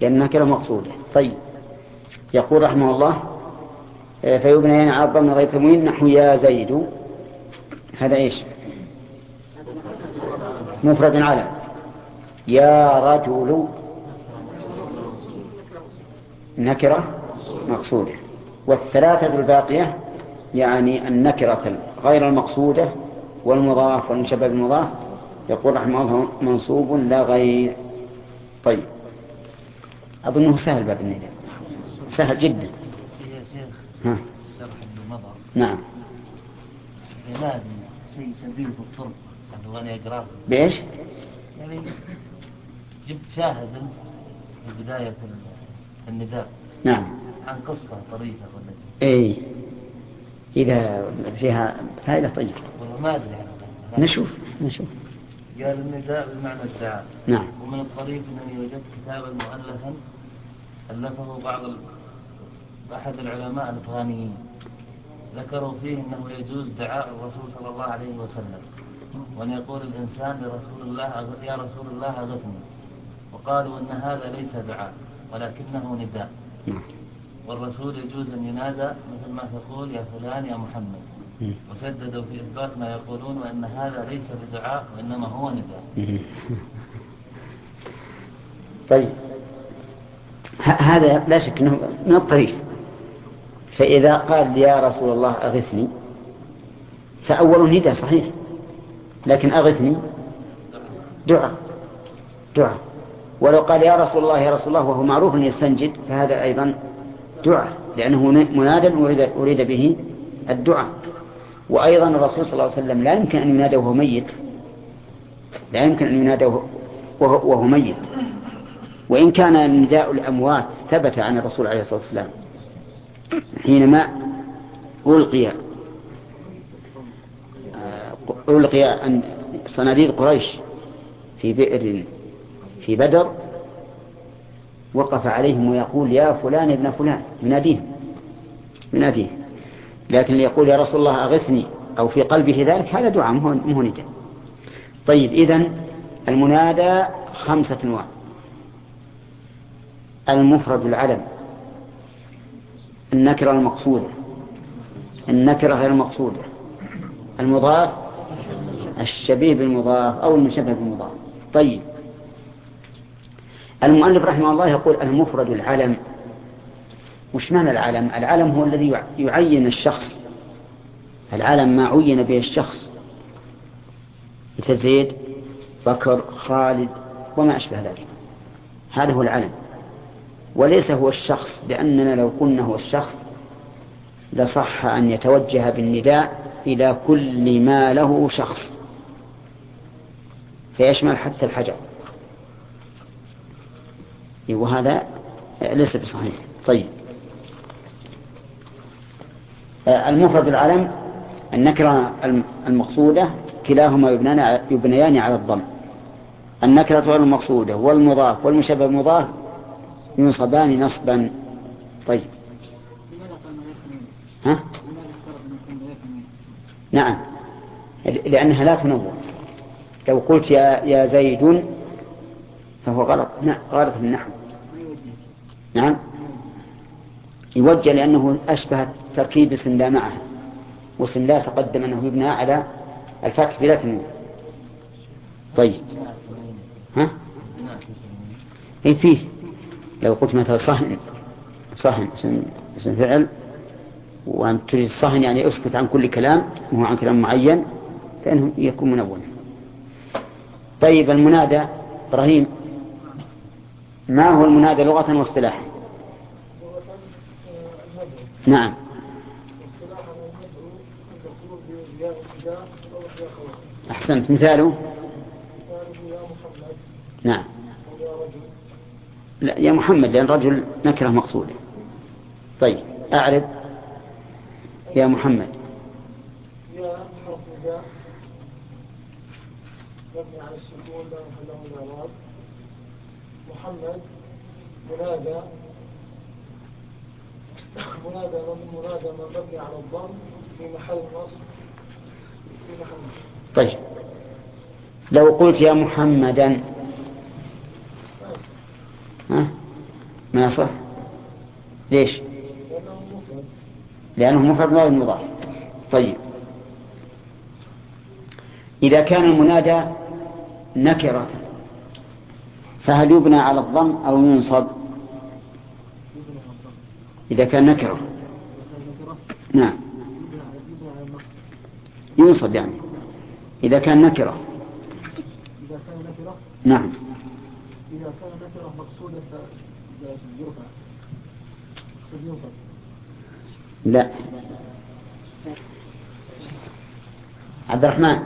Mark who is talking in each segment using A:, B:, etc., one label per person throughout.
A: لأن النكرة مقصودة طيب. يقول رحمه الله آه، فيبنيان على الضمن غير تموين نحو يا زيد. هذا إيش؟ مفرد علم يا رجل. نكرة مقصودة. والثلاثة الباقية يعني النكرة غير المقصودة والمضاف والمشبه بالمضاف. يقول رحمه الله منصوب لا غير. طيب. أظنه سهل باب النداء سهل جدا.
B: يا شيخ
A: ها. نعم.
B: علاج شيء سبيل في الطرق. يعني وأنا اقراه
A: بإيش؟
B: يعني جبت شاهد في بداية النداء.
A: نعم.
B: عن قصة طريفة ولا
A: اي إذا فيها فائدة طيب
B: والله ما أدري يعني.
A: نشوف نشوف.
B: قال النداء بمعنى الدعاء.
A: نعم.
B: ومن الطريف أنني وجدت كتابا مؤلفا ألفه بعض. أحد العلماء الافغانيين ذكروا فيه إنه يجوز دعاء الرسول صلى الله عليه وسلم وأن يقول الإنسان لرسول الله يا رسول الله أغثني وقالوا إن هذا ليس دعاء ولكنه نداء والرسول يجوز أن ينادى مثل ما تقول يا فلان يا محمد. وشددوا في إثبات ما يقولون وإن هذا ليس بدعاء وإنما هو نداء.
A: طيب هذا لا شك إنه من الطريف. فإذا قال يا رسول الله أغثني فأول نداء صحيح لكن أغثني دعاء دعاء. ولو قال يا رسول الله يا رسول الله وهو معروف يستنجد فهذا أيضا دعاء لأنه منادى أريد, به الدعاء. وأيضا الرسول صلى الله عليه وسلم لا يمكن أن ينادى وهو ميت لا يمكن أن ينادى وهو ميت. وإن كان نداء الأموات ثبت عن الرسول عليه الصلاة والسلام حينما ألقي آه، ألقي صناديد قريش في بئر في بدر وقف عليهم ويقول يا فلان ابن فلان يناديهم يناديه لكن يقول يا رسول الله أغثني أو في قلبه ذلك هذا دعاء مو نداء. طيب إذن المنادى خمسة أنواع. المفرد العلم النكرة المقصودة. النكرة غير المقصودة. المضاف الشبيه بالمضاف أو المشبه بالمضاف. طيب. المؤلف رحمه الله يقول المفرد العلم. وش معنى العلم؟ العلم هو الذي يعين الشخص. العلم ما عين به الشخص. مثل زيد بكر خالد وما أشبه ذلك. هذا هو العلم. وليس هو الشخص لأننا لو قلنا هو الشخص لصح أن يتوجه بالنداء إلى كل ما له شخص. فيشمل حتى الحجر. وهذا ليس بصحيح. طيب. المفرد العلم النكرة المقصودة كلاهما يبنيان على الضم. النكرة المقصودة والمضاف والمشبه المضاف ينصبان نصبا. طيب. ها؟ نعم. لأنها لا تنور لو قلت يا, يا زيد فهو غلط. غلط النحو. نعم. يوجه لأنه أشبه تركيب اسم لا معه. واسم لا تقدم أنه يبنى على الفتح بلا تنوين طيب. ها؟ اي فيه؟ لو قلت مثلا صهن صهن اسم, فعل وأن تريد صهن يعني أسكت عن كل كلام وهو عن كلام معين فإنه يكون منونا. طيب المنادى إبراهيم ما هو المنادى لغة واصطلاحا؟ نعم. أحسنت. مثاله؟ نعم. لا يا محمد لأن رجل نكرة مقصودة. طيب أعرف يا محمد.
C: يا حرف نداء مبني على السكون لا محل له من الاعراب محمد منادى. منادى من منادى ما مبني على الضم في محل نصب. في محل
A: طيب. لو قلت يا محمدا ها؟ ما يصح؟ ليش؟
C: لأنه مفرد
A: غير مضاف. طيب. إذا كان المنادى نكرة فهل يبنى على الضم أو ينصب؟ إذا كان نكرة. نعم. ينصب يعني. إذا كان نكرة. نعم.
C: إذا كان مقصودة
A: لا. عبد الرحمن.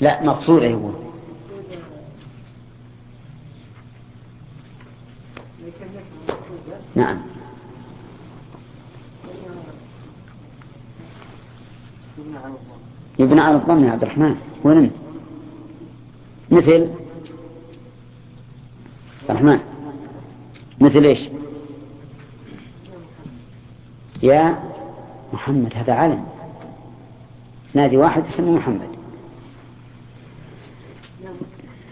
A: لا مقصودة
C: مقصودة
A: نعم.
C: يبنى على الضم
A: يا عبد الرحمن. وين أنت؟ مثل؟ الرحمن مثل إيش؟ يا محمد هذا علم. نادي واحد اسمه محمد.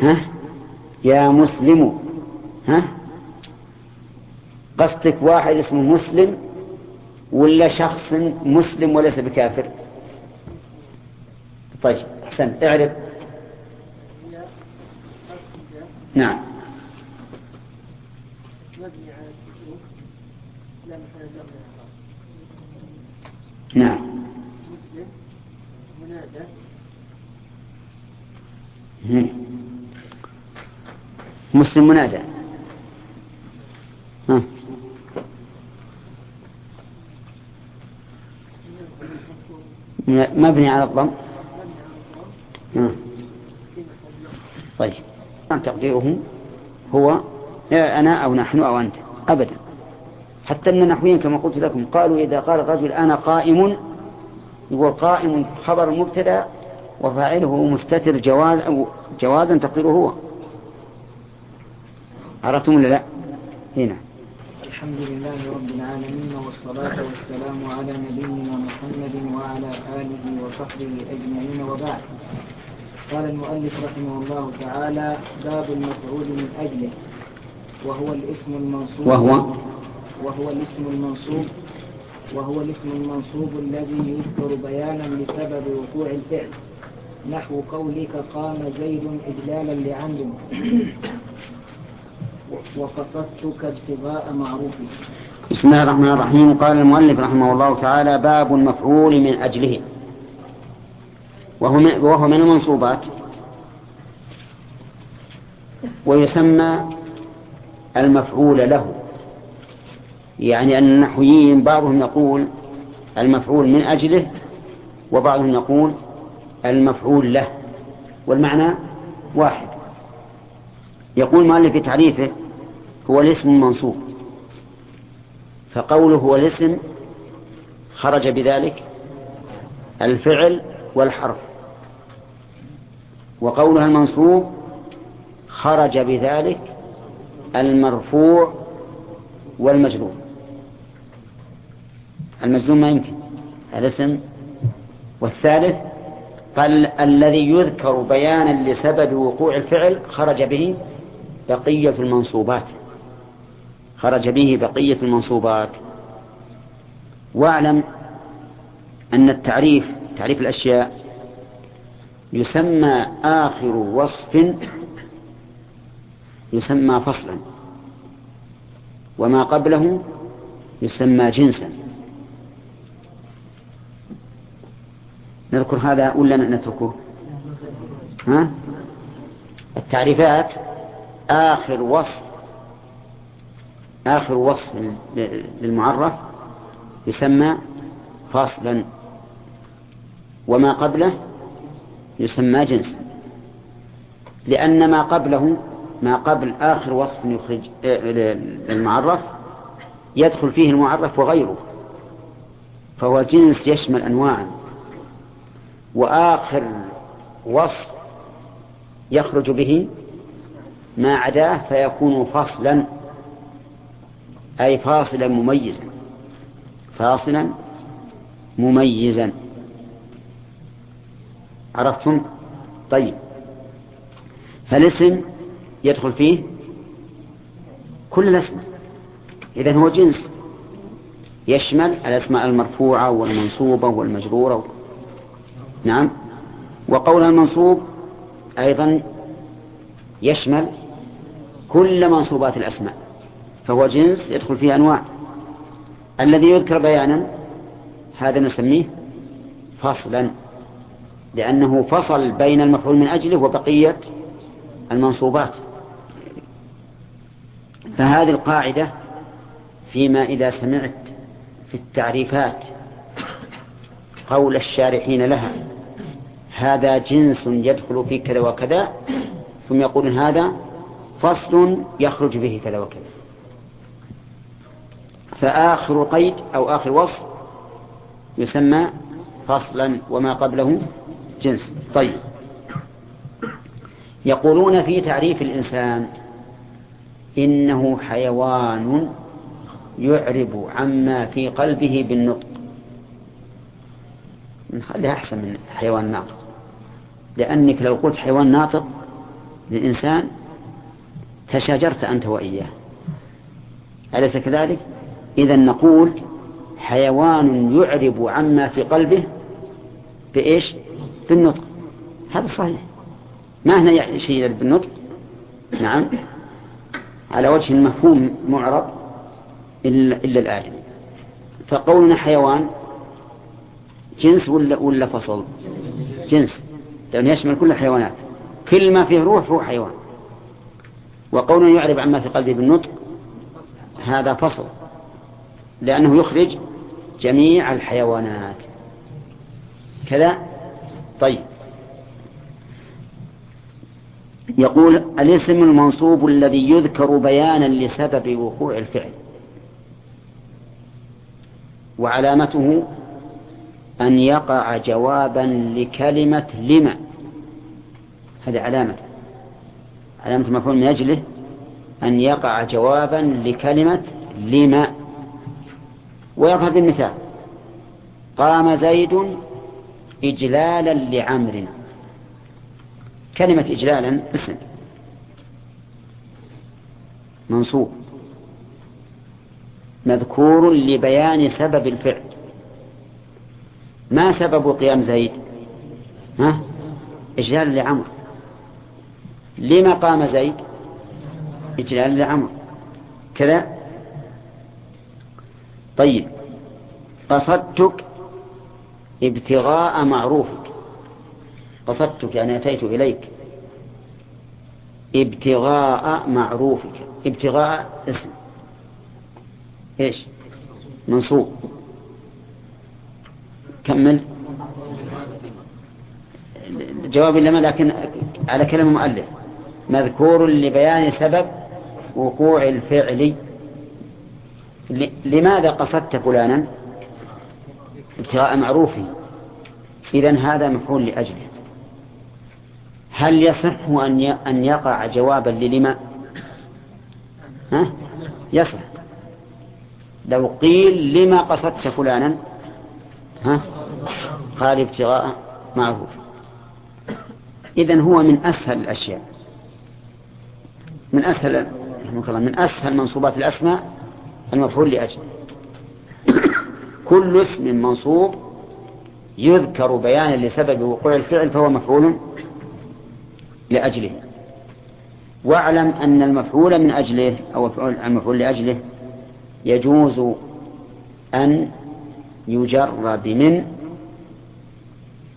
A: ها؟ يا مسلم. ها؟ قصدك واحد اسمه مسلم ولا شخص مسلم وليس بكافر؟ طيب احسنت اعرف. نعم.
C: مبني على.
A: نعم
C: مسلم منادى.
A: مسلم منادى ها. مبني على الضم نعم. طيب تقديره هو أنا أو نحن أو أنت. أبدا. حتى أن النحويين كما قلت لكم قالوا إذا قال الرجل أنا قائم يقول قائم خبر المبتدا وفاعله مستتر جواز أو جوازا تقديره هو. عرفتم ولا لا؟ هنا.
D: الحمد لله رب العالمين والصلاة والسلام على نبينا محمد وعلى آله وصحبه أجمعين وبعد. قال المؤلف رحمه الله تعالى باب المفعول من أجله. وهو الاسم المنصوب.
A: وهو؟
D: وهو الاسم المنصوب. وهو الاسم المنصوب الذي يذكر بيانا لسبب وقوع الفعل. نحو قولك قام زيد إجلالا لعمرو. وقصدتك ابتغاء معروف
A: بسم الله الرحمن الرحيم. قال المؤلف رحمه الله تعالى باب المفعول من أجله. وهو من المنصوبات. ويسمى المفعول له. يعني أن النحويين بعضهم يقول المفعول من أجله وبعضهم يقول المفعول له والمعنى واحد. يقول مؤلف في تعريفه هو الاسم المنصوب فقوله هو الاسم خرج بذلك الفعل والحرف وقولها المنصوب خرج بذلك المرفوع والمجرور. المجزوم ما يمكن. هذا اسم. والثالث قال الذي يذكر بيانا لسبب وقوع الفعل خرج به بقية المنصوبات. خرج به بقية المنصوبات. واعلم أن التعريف تعريف الأشياء يسمى آخر وصف يسمى فصلا. وما قبله يسمى جنسا. نذكر هذا ولا نتركه؟ ها؟ التعريفات آخر وصف آخر وصف للمعرف يسمى فاصلا وما قبله يسمى جنسا. لأن ما قبله ما قبل آخر وصف يخرج للمعرف يدخل فيه المعرف وغيره. فهو جنس يشمل أنواعا. وآخر وصف يخرج به ما عداه فيكون فصلا أي فاصلا مميزا. فاصلا مميزا. عرفتم؟ طيب. فالاسم يدخل فيه كل الأسماء. إذن هو جنس يشمل الأسماء المرفوعة والمنصوبة والمجرورة. نعم. وقول المنصوب أيضا يشمل كل منصوبات الأسماء. فهو جنس يدخل فيه أنواع. الذي يذكر بيانا هذا نسميه فصلا لأنه فصل بين المفعول من أجله وبقية المنصوبات. فهذه القاعدة فيما إذا سمعت في التعريفات قول الشارحين لها هذا جنس يدخل في كذا وكذا ثم يقول هذا فصل يخرج به كذا وكذا. فآخر قيد أو آخر وصف يسمى فصلا وما قبله جنس. طيب. يقولون في تعريف الإنسان إنه حيوان يعرب عما في قلبه بالنطق. نخليها أحسن من حيوان ناطق. لأنك لو قلت حيوان ناطق للإنسان تشاجرت أنت وإياه. أليس كذلك؟ إذا نقول حيوان يعرب عما في قلبه بإيش؟ بالنطق. هذا صحيح. ما هنا شيء بالنطق؟ نعم. على وجه مفهوم معرض إلا, الآية فقولنا حيوان جنس ولا, ولا فصل جنس. لأنه يشمل كل الحيوانات. كل ما فيه روح هو حيوان. وقولنا يعرب عما في قلبه بالنطق هذا فصل. لأنه يخرج جميع الحيوانات. كذا؟ طيب. يقول الاسم المنصوب الذي يذكر بيانا لسبب وقوع الفعل. وعلامته أن يقع جوابا لكلمة لما هذه علامة. علامة مفعول من أجله أن يقع جوابا لكلمة لما ويظهر بالمثال. قام زيد إجلالا لعمر كلمة إجلالا اسم. منصوب. مذكور لبيان سبب الفعل. ما سبب قيام زيد؟ ها؟ إجلال لعمر. لما قام زيد؟ إجلال لعمر. كذا؟ طيب. قصدتك ابتغاء معروفك قصدتك يعني أتيت إليك. ابتغاء معروفك. ابتغاء اسم. إيش؟ منصوب. كمل. جواب لما لكن على كلمة مؤلف مذكور لبيان سبب وقوع الفعل. لماذا قصدت فلانا؟ ابتغاء معروفه. إذن هذا مفعول لأجله. هل يصح أن يقع جوابا للما ها؟ يصح. لو قيل لما قصدت فلانا؟ ها؟ قال ابتغاء معروف. إذن هو من أسهل الأشياء. من أسهل من أسهل منصوبات الأسماء المفعول لأجل. كل اسم منصوب يذكر بيانا لسبب وقوع الفعل فهو مفعول لأجله. واعلم أن المفعول من أجله أو المفعول لأجله يجوز أن يجر بمن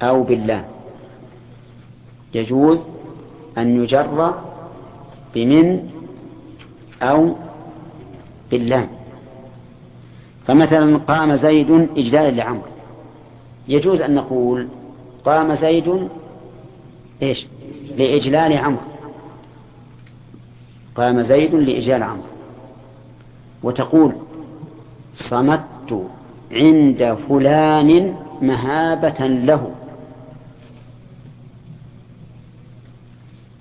A: أو بالله. يجوز أن يجر بمن أو بالله. فمثلا قام زيد إجلالا لعمر يجوز أن نقول قام زيد إيش؟ لإجلال عمرو. قام زيد لإجلال عمرو. وتقول صمت عند فلان مهابة له.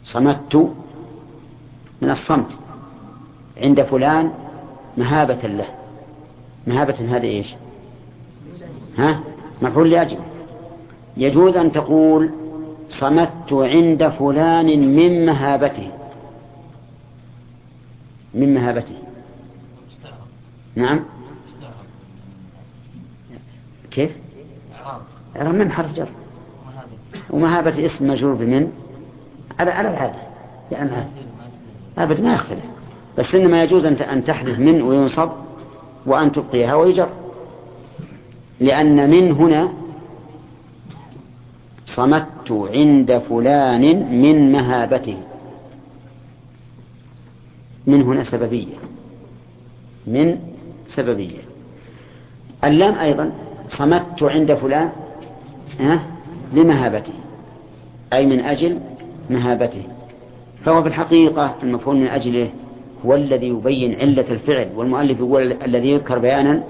A: صمت من الصمت عند فلان مهابة له. مهابة هذا إيش؟ ها؟ مفعول لأجل. يجوز أن تقول صمت عند فلان من مهابته. من مهابته. نعم. كيف؟
B: إعراب.
A: من حرف جر؟
B: ومهابة
A: اسم مجرور بمن؟ على على العادة. لأن
B: ما يصير ما
A: يختلف. بس إنما يجوز أن تحذف من وينصب وأن تبقيها ويجر. لأن من هنا صمت عند فلان من مهابته. من هنا سببية. من سببية. اللام أيضا صمت عند فلان ها لمهابته. أي من أجل مهابته. فهو في الحقيقة المفهوم من أجله هو الذي يبين علة الفعل والمؤلف يقول الذي يذكر بيانا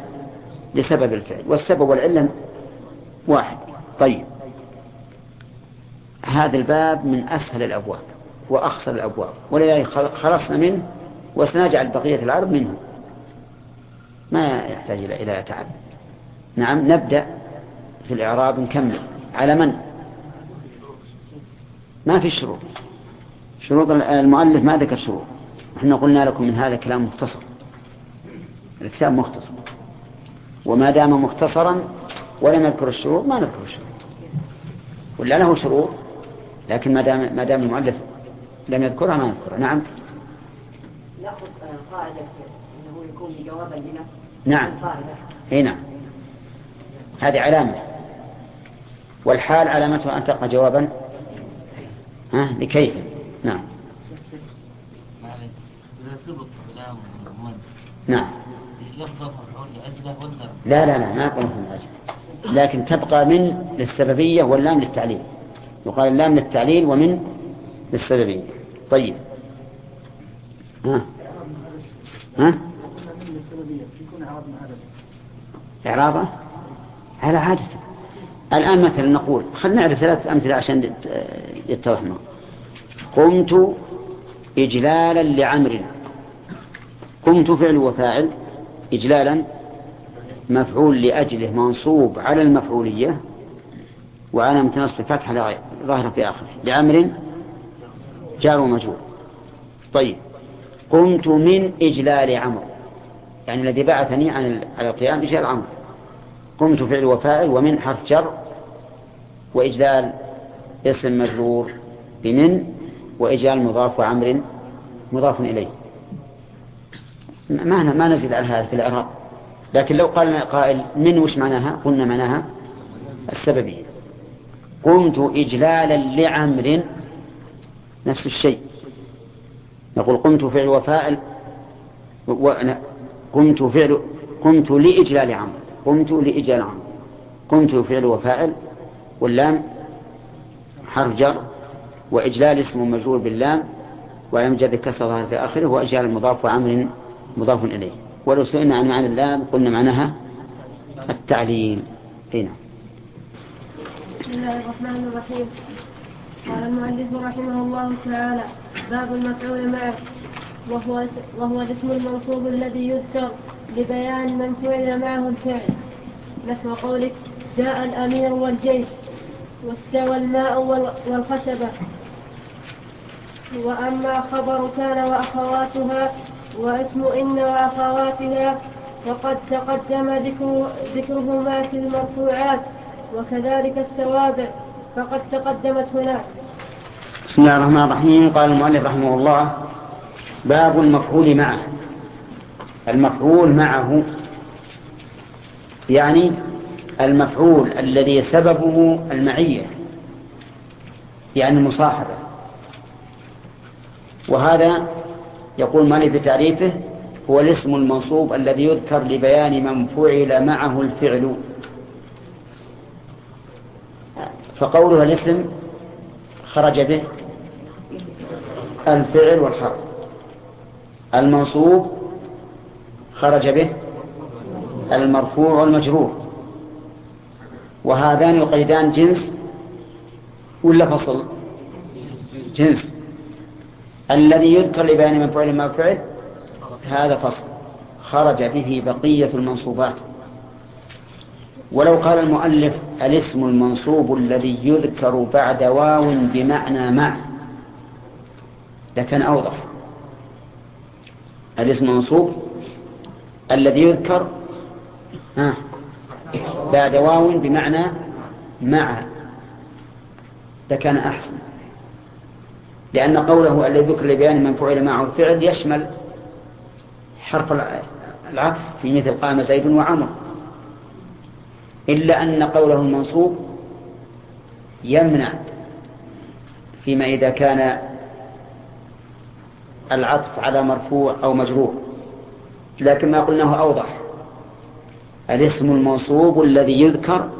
A: لسبب الفعل. والسبب والعلة واحد. طيب. هذا الباب من أسهل الأبواب وأخصر الأبواب. ولذلك خلصنا منه وسنجعل بقية العرب منه. ما يحتاج إلى تعب. نعم نبدأ في الإعراب نكمل. على من؟ ما في شروط. شروط المؤلف ما ذكر شروط. إحنا قلنا لكم من هذا كلام مختصر. الكتاب مختصر. وما دام مختصرا ولم يذكر الشروط ما نذكر الشروط. ولا له شروط. لكن ما دام ما دام المؤلف لم يذكرها ما نذكرها نعم.
E: ناخذ قاعدة إنه يكون جوابا لنا
A: نعم. إي نعم. هذه علامة. والحال علامتها أن تبقى جوابا. ها لكيف؟ نعم. نعم. لا لا لا ما يقول من الأجل. لكن تبقى من للسببية واللام للتعليل. يقال اللام للتعليل ومن للسببية طيب. ها؟ ها؟ إعرابه على عادته الآن مثلا نقول خلنا نعرف ثلاثة أمثلة عشان يتضح قمت إجلالا لعمر. قمت فعل وفاعل إجلالا مفعول لأجله منصوب على المفعولية وعلامة نصب الفتحة ظاهرة في آخره. لعمر جار ومجرور. طيب. قمت من إجلال عمرو. يعني الذي بعثني عن على القيام إجلال عمرو. قمت فعل وفاعل ومن حرف جر وإجلال اسم مجرور بمن وإجلال مضاف وعمر مضاف إليه. ما ما نزيد على هذا في الإعراب. لكن لو قال قائل من وش معناها؟ قلنا معناها السببية. قمت إجلالا لعمر نفس الشيء. نقول قمت فعل وفاعل. قمت فعل قمت لإجلال عمرو قمت لإجلال عمرو قمت فعل وفاعل واللام حرف جر وإجلال اسم مجرور باللام ويمجد كسر في آخره وإجلال المضاف وعمر مضاف إليه. ولو سئلنا عن معنى اللام قلنا معناها التعليل. هنا
F: بسم الله الرحمن الرحيم. قال المؤلف رحمه الله تعالى باب المفعول معه وهو وهو الاسم المنصوب الذي يذكر لبيان من فعل معه الفعل. نحو قولك جاء الأمير والجيش واستوى الماء والخشبة. وأما خبر كان وأخواتها واسم إن وأخواتها فقد تقدم ذكر ذكرهما في المرفوعات. وكذلك التوابع فقد تقدمت هناك.
A: بسم الله الرحمن الرحيم. قال المؤلف رحمه الله باب المفعول معه. المفعول معه يعني المفعول الذي سببه المعية يعني المصاحبة. وهذا يقول مالك بتعريفه هو الاسم المنصوب الذي يذكر لبيان من فعل معه الفعل. فقولها الاسم خرج به الفعل والحرف. المنصوب خرج به المرفوع والمجرور. وهذان القيدان جنس ولا فصل؟ جنس. الذي يذكر لبيان من فعل ما فعل هذا فصل. خرج به بقية المنصوبات. ولو قال المؤلف الاسم المنصوب الذي يذكر بعد واو بمعنى مع لكان أوضح. الاسم المنصوب الذي يذكر بعد واو بمعنى مع لكان أحسن. لأن قوله الذي ذكر لبيان من فعل معه الفعل يشمل حرف العطف في مثل قام زيد وعمر. إلا أن قوله المنصوب يمنع فيما إذا كان العطف على مرفوع أو مجرور. لكن ما قلناه أوضح. الاسم المنصوب الذي يذكر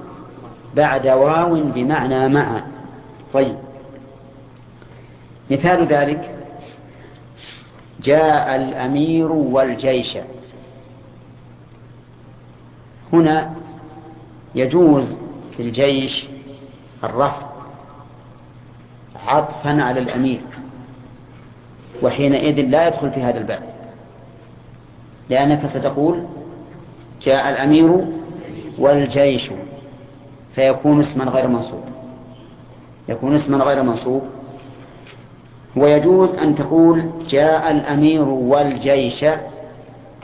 A: بعد واو بمعنى مع. طيب. مثال ذلك جاء الأمير والجيش. هنا يجوز في الجيش الرفض عطفا على الأمير وحينئذ لا يدخل في هذا الباب. لأنك ستقول جاء الأمير والجيش فيكون اسما غير منصوب. يكون اسما غير منصوب. ويجوز أن تقول جاء الأمير والجيش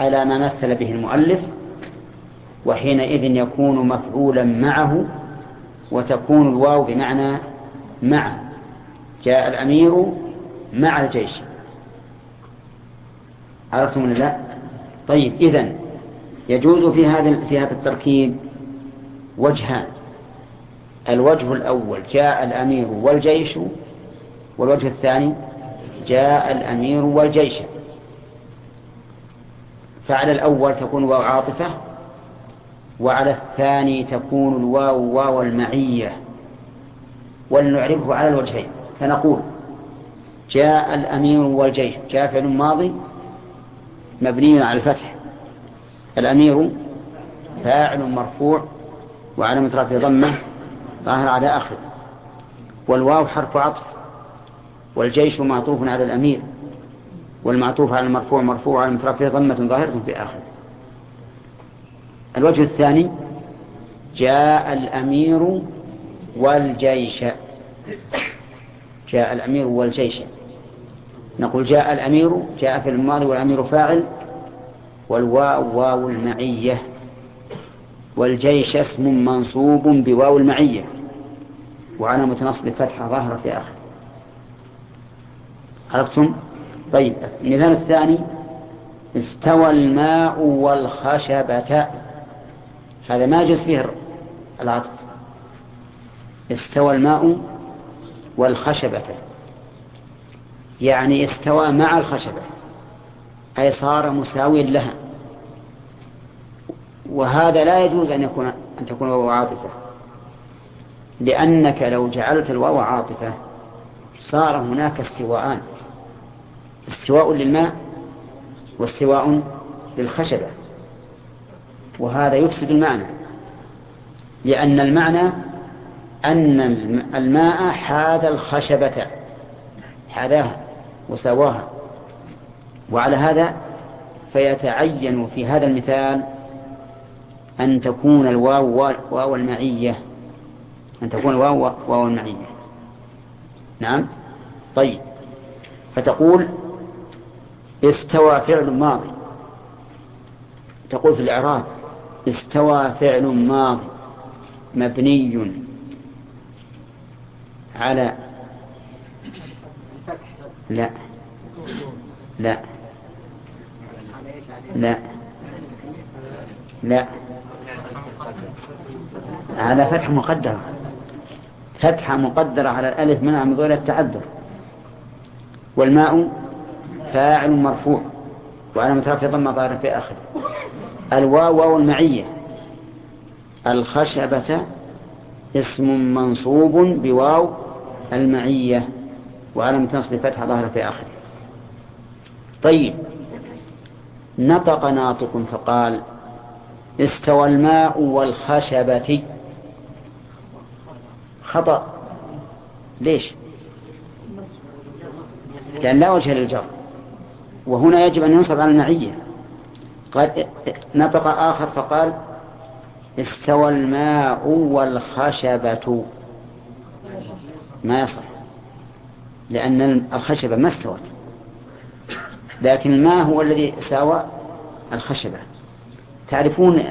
A: على ما مثل به المؤلف وحينئذ يكون مفعولا معه وتكون الواو بمعنى مع. جاء الأمير مع الجيش. عرفتم لا؟ طيب إذن يجوز في هذا في هذا التركيب وجهان. الوجه الأول جاء الأمير والجيش والوجه الثاني جاء الأمير والجيش. فعلى الأول تكون واو عاطفة وعلى الثاني تكون الواو واو المعية ولنعرفه على الوجهين. فنقول جاء الأمير والجيش. جاء فعل ماضي مبني على الفتح. الأمير فاعل مرفوع وعلى رفعه ضمة ظاهر على آخر والواو حرف عطف. والجيش معطوف على الأمير والمعطوف على المرفوع مرفوع على رفعه ضمة ظاهرة في آخر الوجه الثاني جاء الأمير والجيش. جاء الأمير والجيش. نقول جاء الأمير جاء في الماضي والأمير فاعل والواو واو المعية. والجيش اسم منصوب بواو المعية. وعلامة نصب فتحة ظاهرة في آخر. عرفتم؟ طيب المثال الثاني استوى الماء والخشبة. هذا ما يجوز فيه العطف. استوى الماء والخشبة. يعني استوى مع الخشبة. أي صار مساويا لها. وهذا لا يجوز أن يكون أن تكون واو عاطفة. لأنك لو جعلت الواو عاطفة صار هناك استواءان. استواء للماء واستواء للخشبة. وهذا يفسد المعنى. لأن المعنى أن الماء حاذ الخشبة. حذاها وسواها. وعلى هذا فيتعين في هذا المثال أن تكون الواو واو المعية. أن تكون الواو واو المعية. نعم؟ طيب. فتقول استوى فعل ماضي. تقول في الإعراب استوى فعل ماضي مبني. على لا لا لا لا. على فتح مقدرة. فتحة مقدرة على الألف منع من ظهور التعذر. والماء فاعل مرفوع وعلى مترفع ضم ظاهرة في آخر الواو واو المعية الخشبة اسم منصوب بواو المعية وعلى نصب فتحة ظاهرة في آخر طيب. نطق ناطق فقال استوى الماء والخشبة. خطأ. ليش؟ لأن لا وجه للجر. وهنا يجب أن ينصب على المعية. قال نطق آخر فقال استوى الماء والخشبة. ما يصح لأن الخشبة ما استوت. لكن الماء هو الذي ساوى الخشبة. تعرفون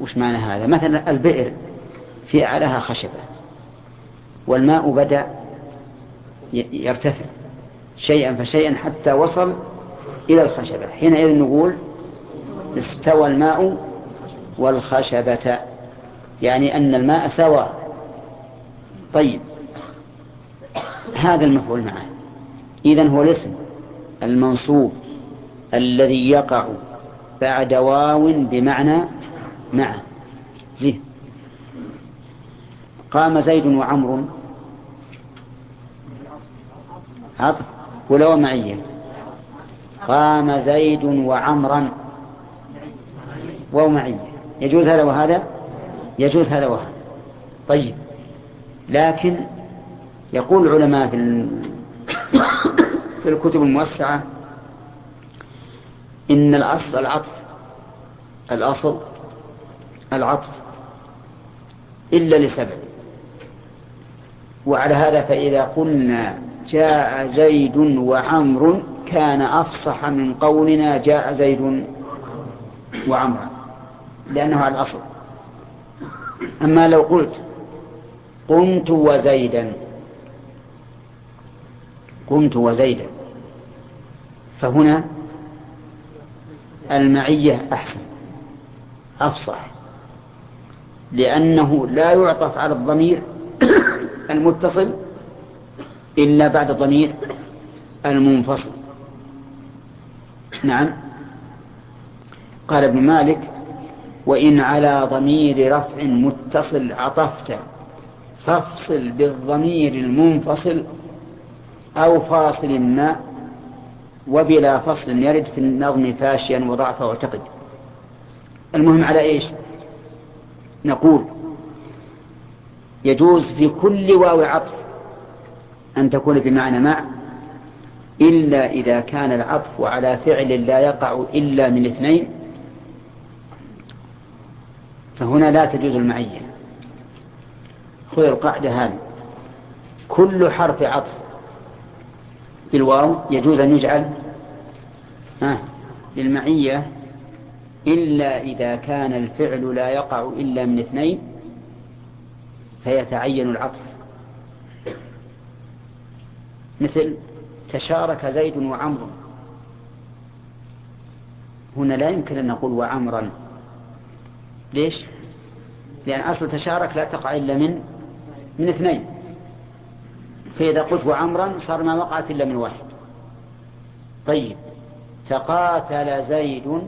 A: وش معنى هذا؟ مثلا البئر في أعلاها خشبة والماء بدأ يرتفع شيئا فشيئا حتى وصل إلى الخشبة. حينئذ نقول استوى الماء والخشبة. يعني أن الماء سوى. طيب. هذا المفعول معه. إذن هو الاسم المنصوب الذي يقع بعد واو بمعنى مع زين. قام زيد وعمر. عطف. ولو معية قام زيد وعمرا. ومعية يجوز هذا وهذا؟ يجوز هذا وهذا. طيب. لكن يقول العلماء في في الكتب الموسعة إن الأصل العطف الأصل العطف إلا لسبب. وعلى هذا فإذا قلنا جاء زيد وعمر كان أفصح من قولنا جاء زيد وعمر. لأنه على الأصل. أما لو قلت قمت وزيدا قمت وزيدا فهنا المعية أحسن أفصح لأنه لا يعطف على الضمير المتصل إلا بعد الضمير المنفصل. نعم. قال ابن مالك وإن على ضمير رفع متصل عطفت. فافصل بالضمير المنفصل أو فاصل ما وبلا فصل يرد في النظم فاشيا وضعفه واعتقد. المهم على إيش؟ نقول يجوز في كل واو عطف أن تكون بمعنى مع إلا إذا كان العطف على فعل لا يقع إلا من اثنين فهنا لا تجوز المعية. خذ القاعدة هذه. كل حرف عطف بالواو يجوز أن يجعل للمعية إلا إذا كان الفعل لا يقع إلا من اثنين فيتعين العطف. مثل تشارك زيد وعمر هنا لا يمكن أن نقول وعمرا. ليش؟ لأن أصل تشارك لا تقع إلا من من اثنين. فإذا قلت وعمرا صار ما وقعت إلا من واحد. طيب. تقاتل زيد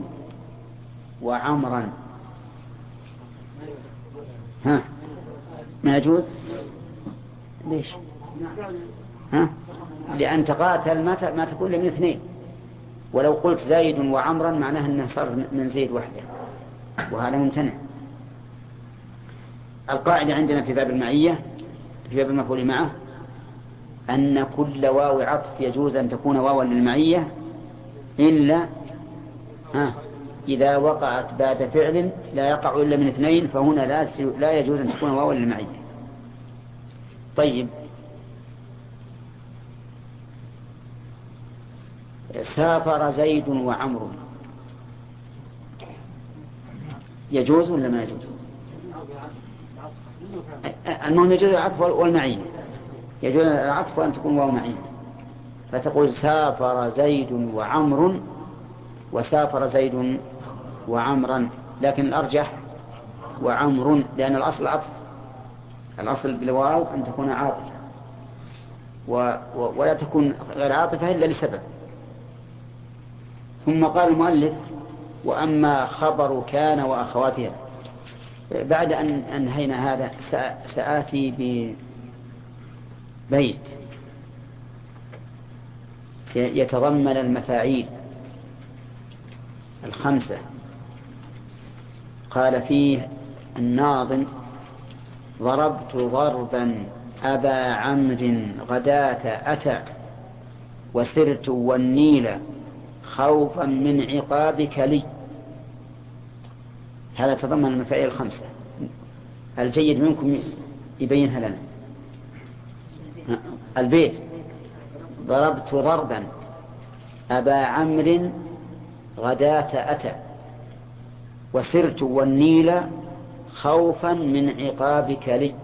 A: وعمرا. ها؟ ما يجوز؟ ليش؟ ها؟ لأن تقاتل ما ما تكون من اثنين. ولو قلت زيد وعمرا معناه أنه صار من زيد وحده. وهذا ممتنع. القاعدة عندنا في باب المعية في باب المفعول معه أن كل واو عطف يجوز أن تكون واوا للمعية إلا ها إذا وقعت بعد فعل لا يقع إلا من اثنين فهنا لا لا يجوز أن تكون واوا للمعية. طيب. سافر زيد وعمر. يجوز ولا ما يجوز؟ المهم يجوز العطف والمعية يجوز العطف أن تكون واو معية فتقول سافر زيد وعمر وسافر زيد وعمرا لكن الأرجح وعمر لأن الأصل عطف. الأصل بالواو أن تكون عاطفة. و... و... ولا تكون غير عاطفة إلا لسبب. ثم قال المؤلف وأما خبر كان وأخواتها. بعد أن أنهينا هذا سآتي ببيت. يتضمن المفاعيل الخمسة. قال فيه الناظم ضربت ضربا أبا عمرو غداة أتى وسرت والنيل خوفا من عقابك لي. هذا تضمن المفاعيل الخمسة. الجيد منكم يبينها لنا. البيت. ضربت ضربا. أبا عمرو غداة أتى. وسرت والنيل خوفا من عقابك لي.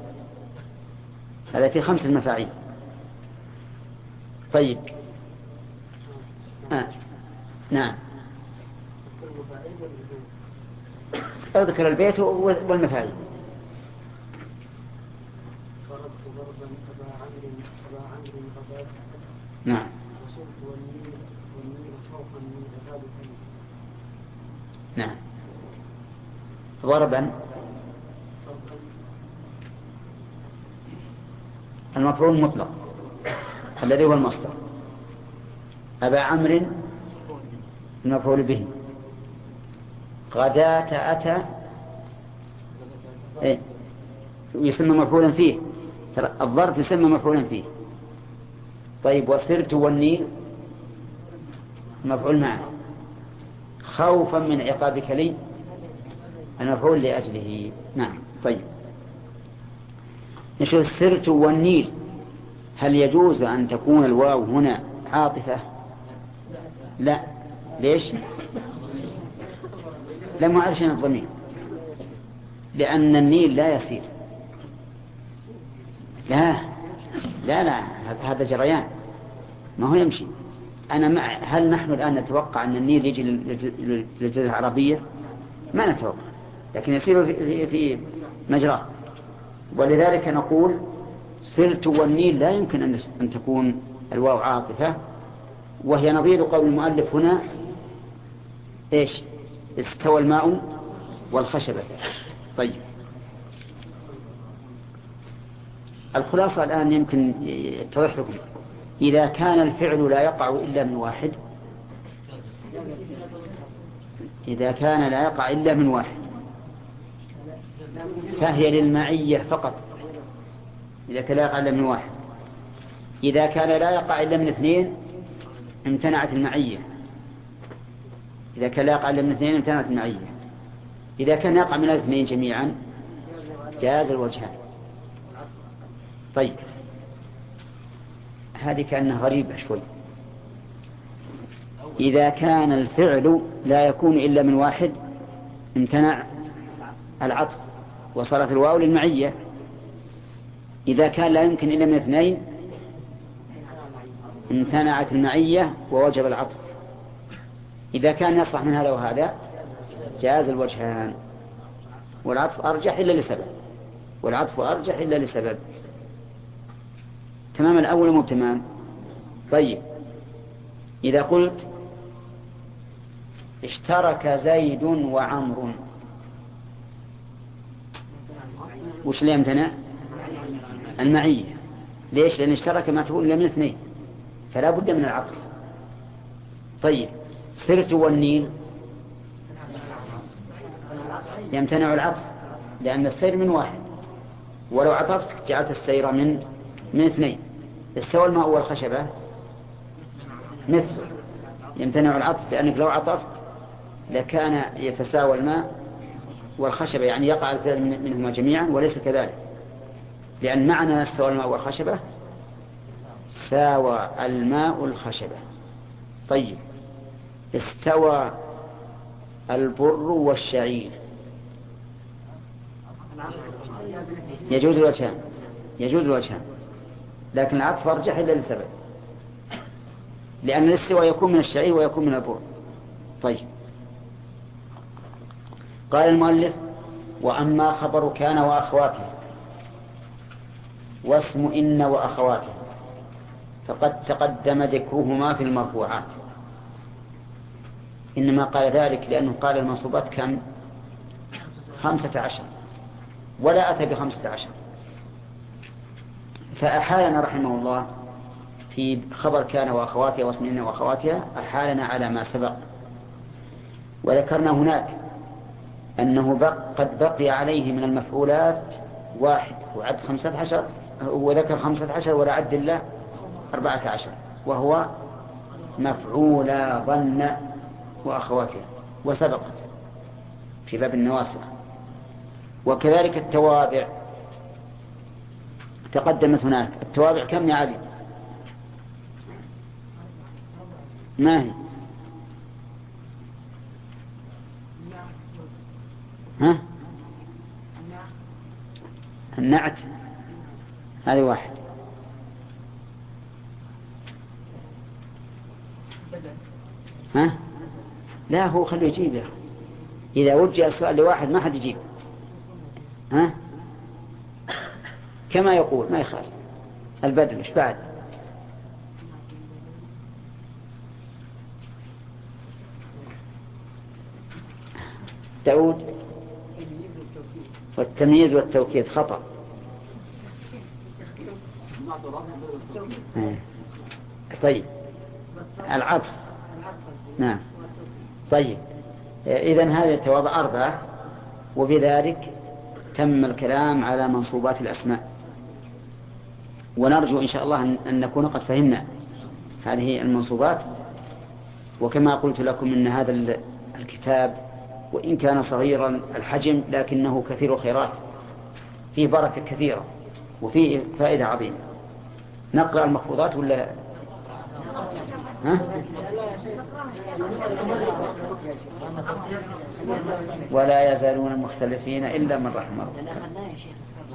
A: هذا في خمسة مفاعيل طيب. آه. نعم. أذكر البيت والمفاعيل نعم. نعم. ضربا. المفعول المطلق الذي هو المصدر. أبا عمرو المفعول به. غداة أتى. إيه؟ يسمى مفعولا فيه. الظرف يسمى مفعولا فيه. طيب وسرت والنيل مفعول معه خوفا من عقابك لي. المفعول لأجله. نعم. طيب. نشوف سرت والنيل. هل يجوز أن تكون الواو هنا عاطفة؟ لا. ليش؟ لم يعرشن الضمير لأن النيل لا يسير. لا. لا لا. هذا جريان. ما هو يمشي. أنا مع هل نحن الآن نتوقع أن النيل يجي للجزيرة العربية؟ ما نتوقع. لكن يسير في, في مجراه ولذلك نقول سرت والنيل لا يمكن أن تكون الواو عاطفة. وهي نظير قول المؤلف هنا. إيش؟ استوى الماء والخشبة طيب. الخلاصة الآن يمكن يتضح لكم. إذا كان الفعل لا يقع إلا من واحد إذا كان لا يقع إلا من واحد فهي للمعية فقط. إذا كان لا يقع إلا من واحد. إذا كان لا يقع إلا من اثنين امتنعت المعية. إذا كان لا يقع إلا من اثنين امتنعت المعية. إذا كان يقع من الاثنين جميعا جاز الوجهان طيب. هذه كأنها غريبة شوي. إذا كان الفعل لا يكون إلا من واحد امتنع العطف وصارت الواو للمعية. إذا كان لا يمكن إلا من اثنين امتنعت المعية ووجب العطف. إذا كان يصلح من هذا وهذا جاز الوجهان. والعطف أرجح إلا لسبب. والعطف أرجح إلا لسبب. تمام الأول مو تمام طيب. إذا قلت اشترك زيد وعمر. وش اللي يمتنع المعية. ليش؟ لأن اشترك ما تكون إلا من اثنين. فلا بد من العطف. طيب. سرت والنيل يمتنع العطف لأن السير من واحد. ولو عطفت جعلت السير من من اثنين. استوى الماء والخشبة مثل. يمتنع العطف لأنك لو عطفت لكان يتساوى الماء والخشبة يعني يقع الفعل منهما جميعا وليس كذلك. لأن معنى استوى الماء والخشبة ساوى الماء الخشبة طيب. استوى البر والشعير. يجوز الوجهان يجوز الوجهان لكن العطف أرجح إلا لسبب لأن الاستواء يكون من الشعير ويكون من البر. طيب. قال المؤلف وأما خبر كان وأخواته واسم إن وأخواته فقد تقدم ذكرهما في المرفوعات. إنما قال ذلك لأنه قال المنصوبات كم؟ خمسة عشر. ولا أتى بخمسة عشر. فأحالنا رحمه الله في خبر كان وأخواتها واسم إن وأخواتها أحالنا على ما سبق. وذكرنا هناك أنه بق قد بقي عليه من المفعولات واحد وعد خمسة عشر وذكر خمسة عشر ولا عد الله أربعة عشر. وهو مفعولا ظن وأخواتها وسبقت في باب النواصب. وكذلك التوابع. تقدمت هناك. التوابع كم يا علي؟ ما هي؟ ها؟ النعت. هذه واحد. ها؟ لا هو خليه يجيب يا أخي. إذا وجه السؤال لواحد ما حد يجيب. ها؟ كما يقول ما يخالف. البدل إيش بعد؟ داود؟ والتمييز والتوكيد خطأ. إيه. طيب. العطف. نعم. طيب. إذا هذه التوابع أربعة وبذلك تم الكلام على منصوبات الأسماء. ونرجو إن شاء الله أن نكون قد فهمنا هذه المنصوبات. وكما قلت لكم إن هذا الكتاب وإن كان صغيرا الحجم لكنه كثير الخيرات. فيه بركة كثيرة وفيه فائدة عظيمة. نقرأ المخفوضات ولا؟ ها؟ ولا يزالون مختلفين إلا من رحم الله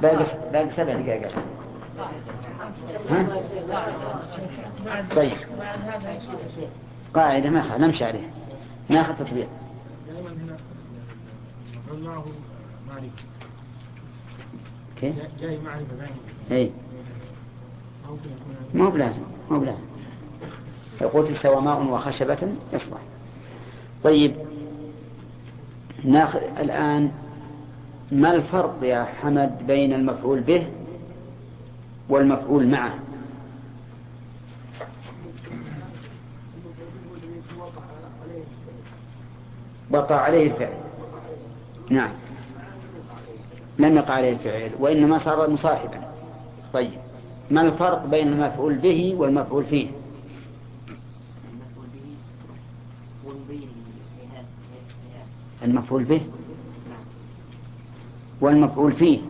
A: باقي باقي سبع دقائق. ها؟ طيب. قاعدة ما نمشي عليها. ناخذ تطبيق.
C: معرفة
A: كيف؟
C: جاي معرفة
A: اي
C: يكون
A: ما هو بلازم. يقول سوى ماء وخشبة يصلح طيب ناخذ الآن ما الفرق يا حمد بين المفعول به والمفعول معه؟ وقع عليه الفعل. نعم. لم يقع عليه الفعل وإنما صار مصاحبا. طيب ما الفرق بين المفعول به والمفعول فيه
D: المفعول به والمبين لهذا
A: المفعول به والمفعول فيه.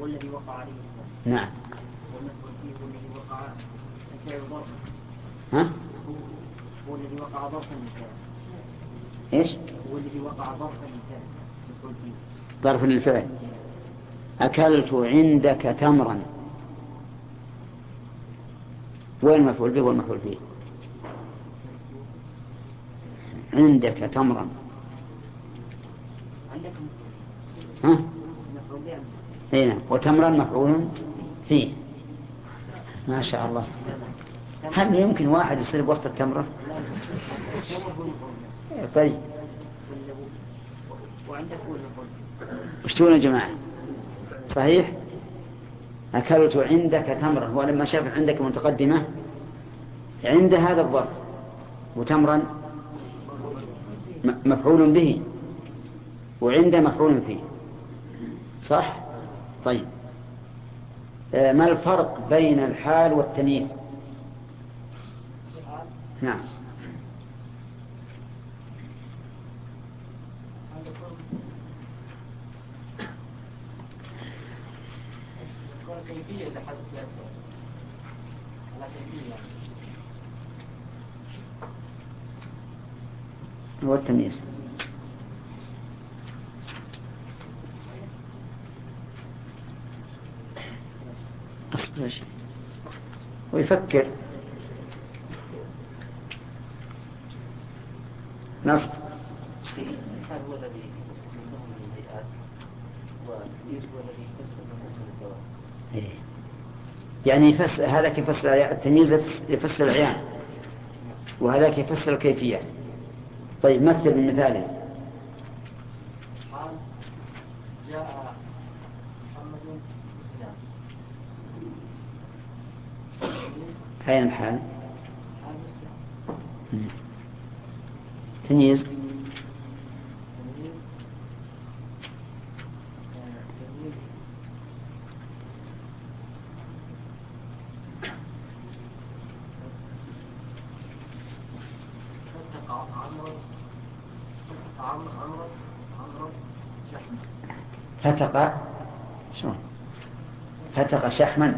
D: والذي وقع عليه
A: نعم.
D: والمفعول به هو الذي وقع
A: ها؟
D: هو- الذي وقع ظرفا
A: إيش؟
D: هو الذي وقع ظرفا
A: ظرف للفعل أكلت عندك تمرا. وين المفعول به؟ والمفعول فيه. عندك تمرا ها؟
D: به
A: اي نعم. وتمرا مفعول فيه. ما شاء الله. هل يمكن واحد يصير بوسط التمرة؟ طيب. وش تقولون يا جماعة؟ صحيح؟ أكلت عندك تمرا هو لما شاف عندك متقدمة عند هذا الظرف وتمرا مفعول به. وعند مفعول فيه. صح؟ طيب. آه، ما الفرق بين الحال والتمييز؟ نعم.
B: كيفية الأسفل على كيفية
A: هو التمييز. ويفكر
B: الدوام
A: إيه. يعني يفسر هذاك يفسر التمييز يفسر العيان. وهذاك يفسر الكيفيات طيب مثل بمثاله
B: قال جاء محمد
A: أين الحال. تمييز
B: تمييز آه، تمييز فتق عمرو فتق عمرو عمرو عمرو شحم
A: فتق شلون؟ فتق شحما.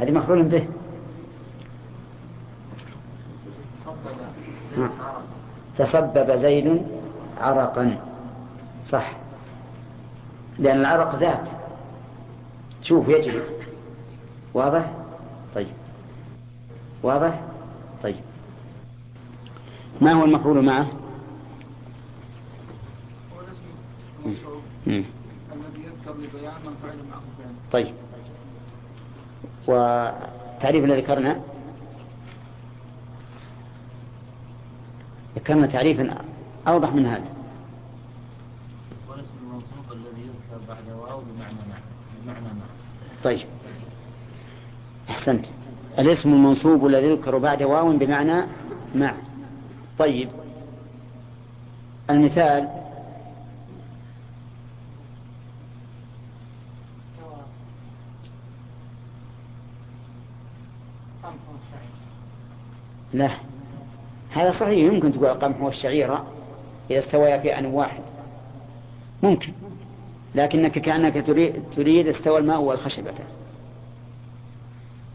A: هذه مفعول به. تسبب زيد عرقا. صح. لأن العرق ذات. شوف يجري. واضح؟ طيب. واضح؟ طيب. ما هو المفعول معه؟ مم.
C: الذي يذكر لبيان من فعل معه فعل
A: طيب. والتعريف الذي ذكرنا؟ ذكرنا تعريفا أوضح من هذا.
B: والاسم المنصوب الذي يذكر بعد واو بمعنى مع بمعنى مع
A: طيب. أحسنت. الاسم المنصوب الذي يذكر بعد واو بمعنى مع طيب. المثال لا. هذا صحيح يمكن تقول القمح والشعيرة إذا استويا في آن واحد. ممكن. لكنك كأنك تريد, تريد استوى الماء والخشبة.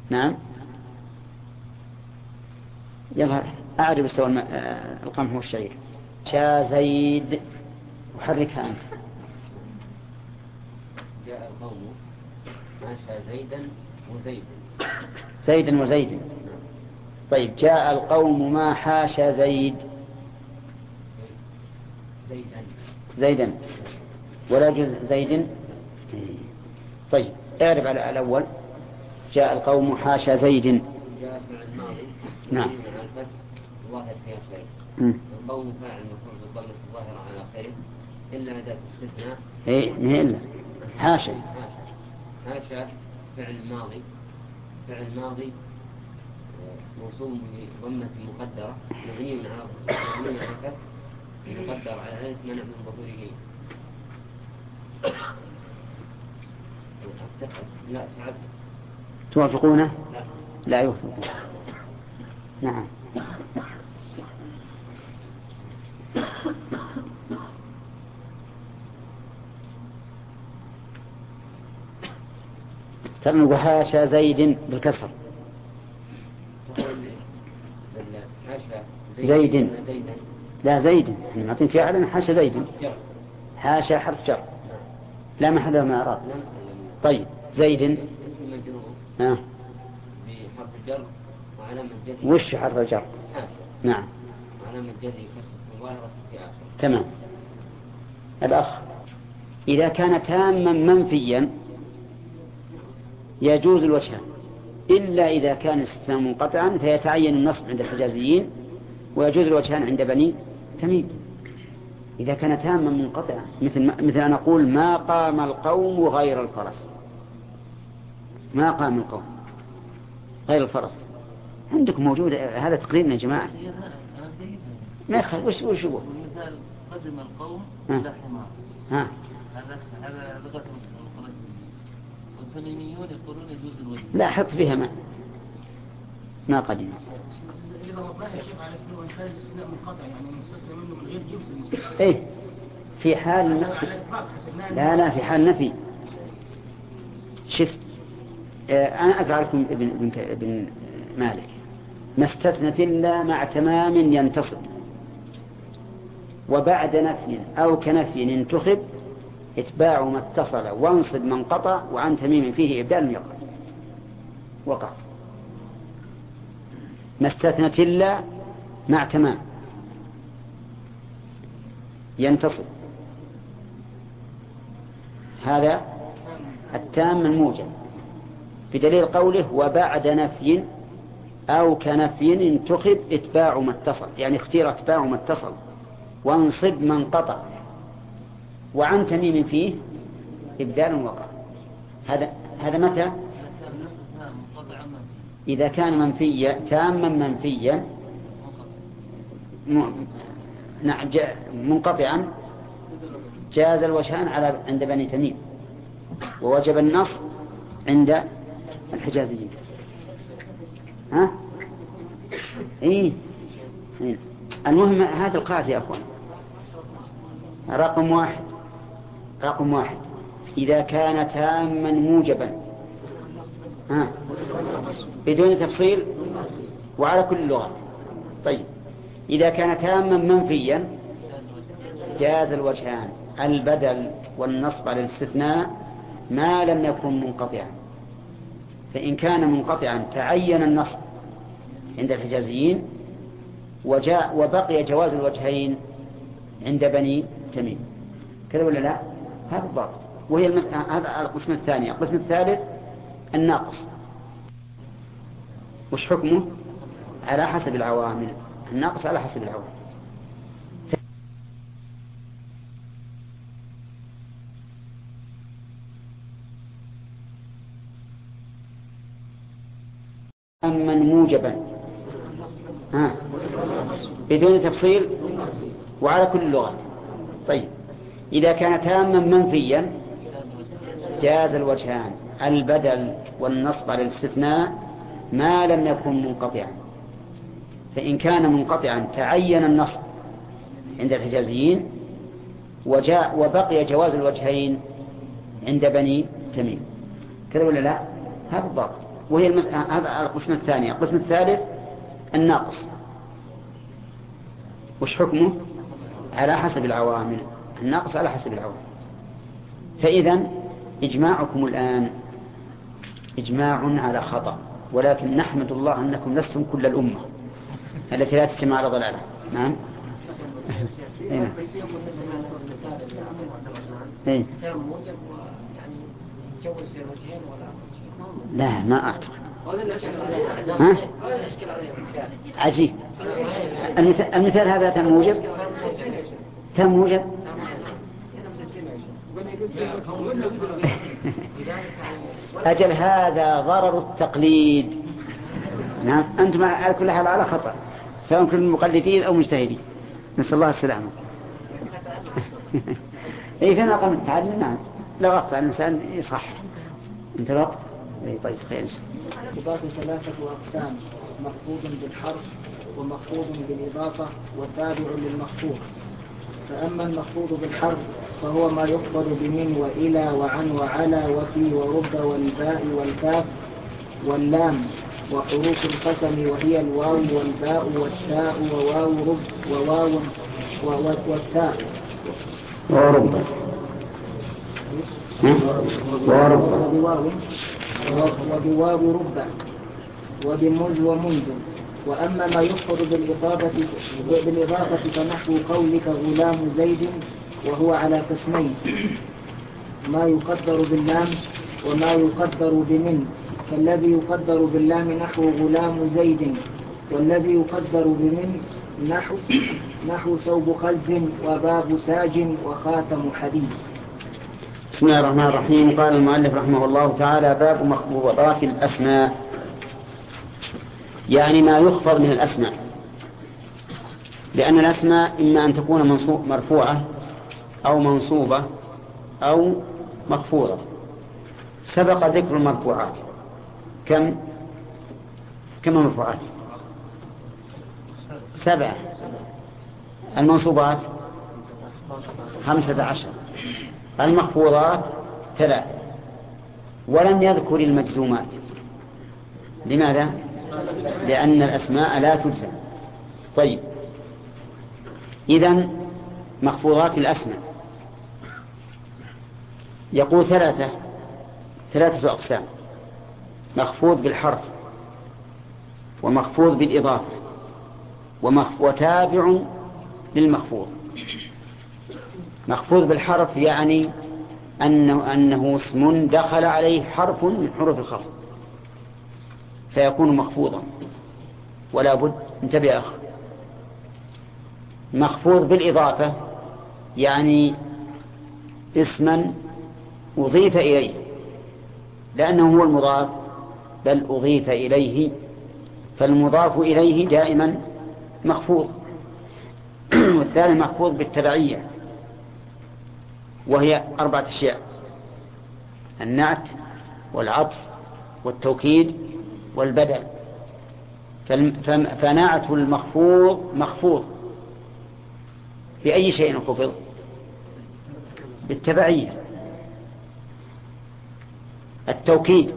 A: نعم. يلا أعرف استوى الماء آه، القمح والشعير. شا زيد. وحركها أنت.
G: جاء القوم ماشى زيدا وزيد.
A: زيدا وزيد. طيب جاء القوم ما حاش زيد.
G: زيدا.
A: زيدا. ولا جزء زيد طيب اعرف على الأول. جاء القوم حاشا زيد.
G: جاء فعل الماضي
A: نعم.
G: ظاهر في آخره. القوم فاعل مفعول بالضمة الظاهرة على آخره. إلا أداة استثناء.
A: ما هي إلا. حاشا.
G: حاشا. حاشا فعل ماضي. فعل ماضي موصول بضمة مقدرة مبني على مبني على الفتح مقدر على ألف منع من ظهوره لا سعد
A: توافقونه؟
G: لا.
A: لا يوافقون نعم. ترى نقول حاشا زيد بالكسر
G: تقول بال- حاشا
A: زيد. لا زيد. إحنا معطين في علم حاشا زيد. حاشا حرف جر. لا محل له من
G: إعراب.
A: طيب. زيد.
G: اسم
A: ها.
G: بحرف جر وعلامة جر.
A: وش حرف الجر نعم.
G: وعلامة جر كسر ظاهرة في
A: تمام. الأخ. إذا كان تاما منفيا يجوز الوجهان إلا إذا كان استثناء منقطعا فيتعين النصب عند الحجازيين ويجوز الوجهان عند بني تميم. إذا كان تاما منقطعا مثل ما مثل أن أقول ما قام القوم غير الفرس. ما قام القوم غير الفرس. عندكم موجود هذا تقريرنا يا جماعة. ما يخل وش وش هو؟
B: والمثال قدم القوم. إلى حمار.
A: ها.
B: هذا هذا لغة والسلميون يقولون يجوز الوجه.
A: لا حط فيها ما ما قدم
C: إذا على الاستثناء منقطع يعني مستثنى منه من غير جنس
A: إيه في حال
C: على
A: نفي.
C: الإطلاق حسبناه
A: لا لا في حال نفي. شف آه أنا اقرا لكم ابن ابن ابن مالك. ما استثنت إلا مع تمام ينتصب. وبعد نفي أو كنفي انتخب إتباع ما اتصل وانصب من قطع وعن تميم فيه إبدال يقع. وقع. ما استثنت إلا مع تمام. ينتصب هذا التام الموجب. بدليل قوله وبعد نفي أو كنفي انتخب اتباع ما اتصل. يعني اختير اتباع ما اتصل. وانصب من قطع. وعن تميم فيه إبدال وقع. هذا هذا متى
B: إذا كان الاستثناء منقطعا ما فيه
A: إذا كان منفيا تاما منفيا. نعم منقطعا جاز الوجهان على عند بني تميم. ووجب النص عند الحجازيين ها؟ إيه. إيه. المهم هذه القاعدة يا أخوان. رقم واحد. رقم واحد. إذا كان تاما موجبا. ها؟ بدون تفصيل وعلى كل اللغات. طيب. إذا كان تاما منفيا جاز الوجهان البدل والنصب على الاستثناء ما لم يكن منقطعا. فإن كان منقطعا تعين النصب عند الحجازيين وجاء وبقي جواز الوجهين عند بني تميم. كذا ولا لا؟ هذا الضابط. وهي. هذا القسم الثاني. القسم الثالث الناقص. وش حكمه؟ على حسب العوامل. الناقص على حسب العوامل. أما موجبا. ها. بدون تفصيل وعلى كل اللغات. طيب. إذا كان تاما منفيا جاز الوجهان. البدل والنصب على الاستثناء ما لم يكن منقطعا. فإن كان منقطعا تعين النصب عند الحجازيين وجاء وبقي جواز الوجهين عند بني تميم. كذا ولا لا؟ هذا الضابط. وهي. هذا القسم الثاني. القسم الثالث الناقص. وش حكمه؟ على حسب العوامل. الناقص على حسب العوامل. فإذا إجماعكم الآن إجماع على خطأ. ولكن نحمد الله أنكم لستم كل الأمة التي لا تجتمع على ضلالة نعم هنا. إيه. لا ما أعتقد ها؟ عجيب المثال, المثال هذا تم موجب تم موجب أجل هذا ضرر التقليد. نعم أنتم على كل حال على خطأ سواء كنتم مقلدين أو مجتهدين. نسأل الله السلامة. إيه في مقام التعلم نعم لو أخطأ الإنسان يصح أنت الوقت؟ إيه طيب خير
D: الإضافة ثلاثة أقسام مخفوض بالحرف ومخفوض بالإضافة وتابع للمخفوض فأما المخفوض بالحرف فهو ما يخفض بمن وإلى وعن وعلى وفي ورب والباء والكاف واللام وحروف القسم وهي الواو والباء والتاء وواو رب وواو والتاء
A: ورب. ورب.
D: وبواو. وبواو رب. وبمذ ومنذ. وأما ما يخفض بالإضافة بالإضافة فنحو قولك غلام زيد وهو على قسمين. ما يقدر باللام وما يقدر بمن. فالذي يقدر باللام نحو غلام زيد. والذي يقدر بمن نحو نحو ثوب خز وباب ساج وخاتم حديد.
A: بسم الله الرحمن الرحيم. قال المؤلف رحمه الله تعالى باب مخفوضات الأسماء. يعني ما يخفض من الأسماء. لأن الأسماء إما أن تكون مرفوعة أو منصوبة أو مخفوضة. سبق ذكر المرفوعات. كم؟ كم المرفوعات؟ سبعة. المنصوبات؟ خمسة عشر. المخفوضات؟ ثلاث ولم يذكر المجزومات. لماذا؟ لأن الأسماء لا تجزم طيب. إذا مخفوضات الأسماء. يقول ثلاثة ثلاثة أقسام. مخفوض بالحرف ومخفوض بالإضافة وتابع للمخفوض. مخفوض بالحرف يعني أنه, أنه اسم دخل عليه حرف من حروف الخفض. فيكون مخفوضا. ولا بد انتبه أخ مخفوض بالإضافة يعني اسما أضيف إليه لأنه هو المضاف بل أضيف إليه فالمضاف إليه دائما مخفوض. والثاني مخفوض بالتبعية وهي أربعة أشياء النعت والعطف والتوكيد والبدل. فنعت المخفوض مخفوض. بأي شيء خفض؟ بالتبعية. التوكيد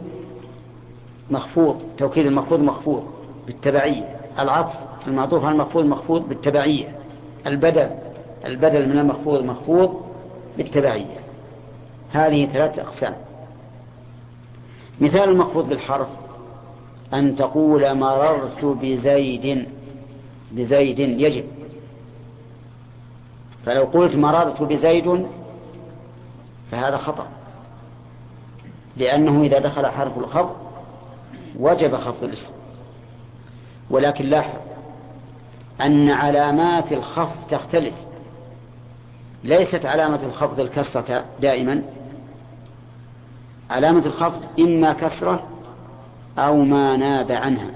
A: مخفوض توكيد المخفوض مخفوض بالتبعية. العطف المعطوف على المخفوض مخفوض بالتبعية. البدل البدل من المخفوض مخفوض بالتبعية. هذه ثلاثة أقسام. مثال المخفوض بالحرف. أن تقول مررت بزيد بزيد يجب. فلو قلت مررت بزيد فهذا خطأ لأنه إذا دخل حرف الخفض وجب خفض الاسم. ولكن لاحظ أن علامات الخفض تختلف. ليست علامة الخفض الكسرة دائما. علامة الخفض إما كسرة أو ما ناب عنها.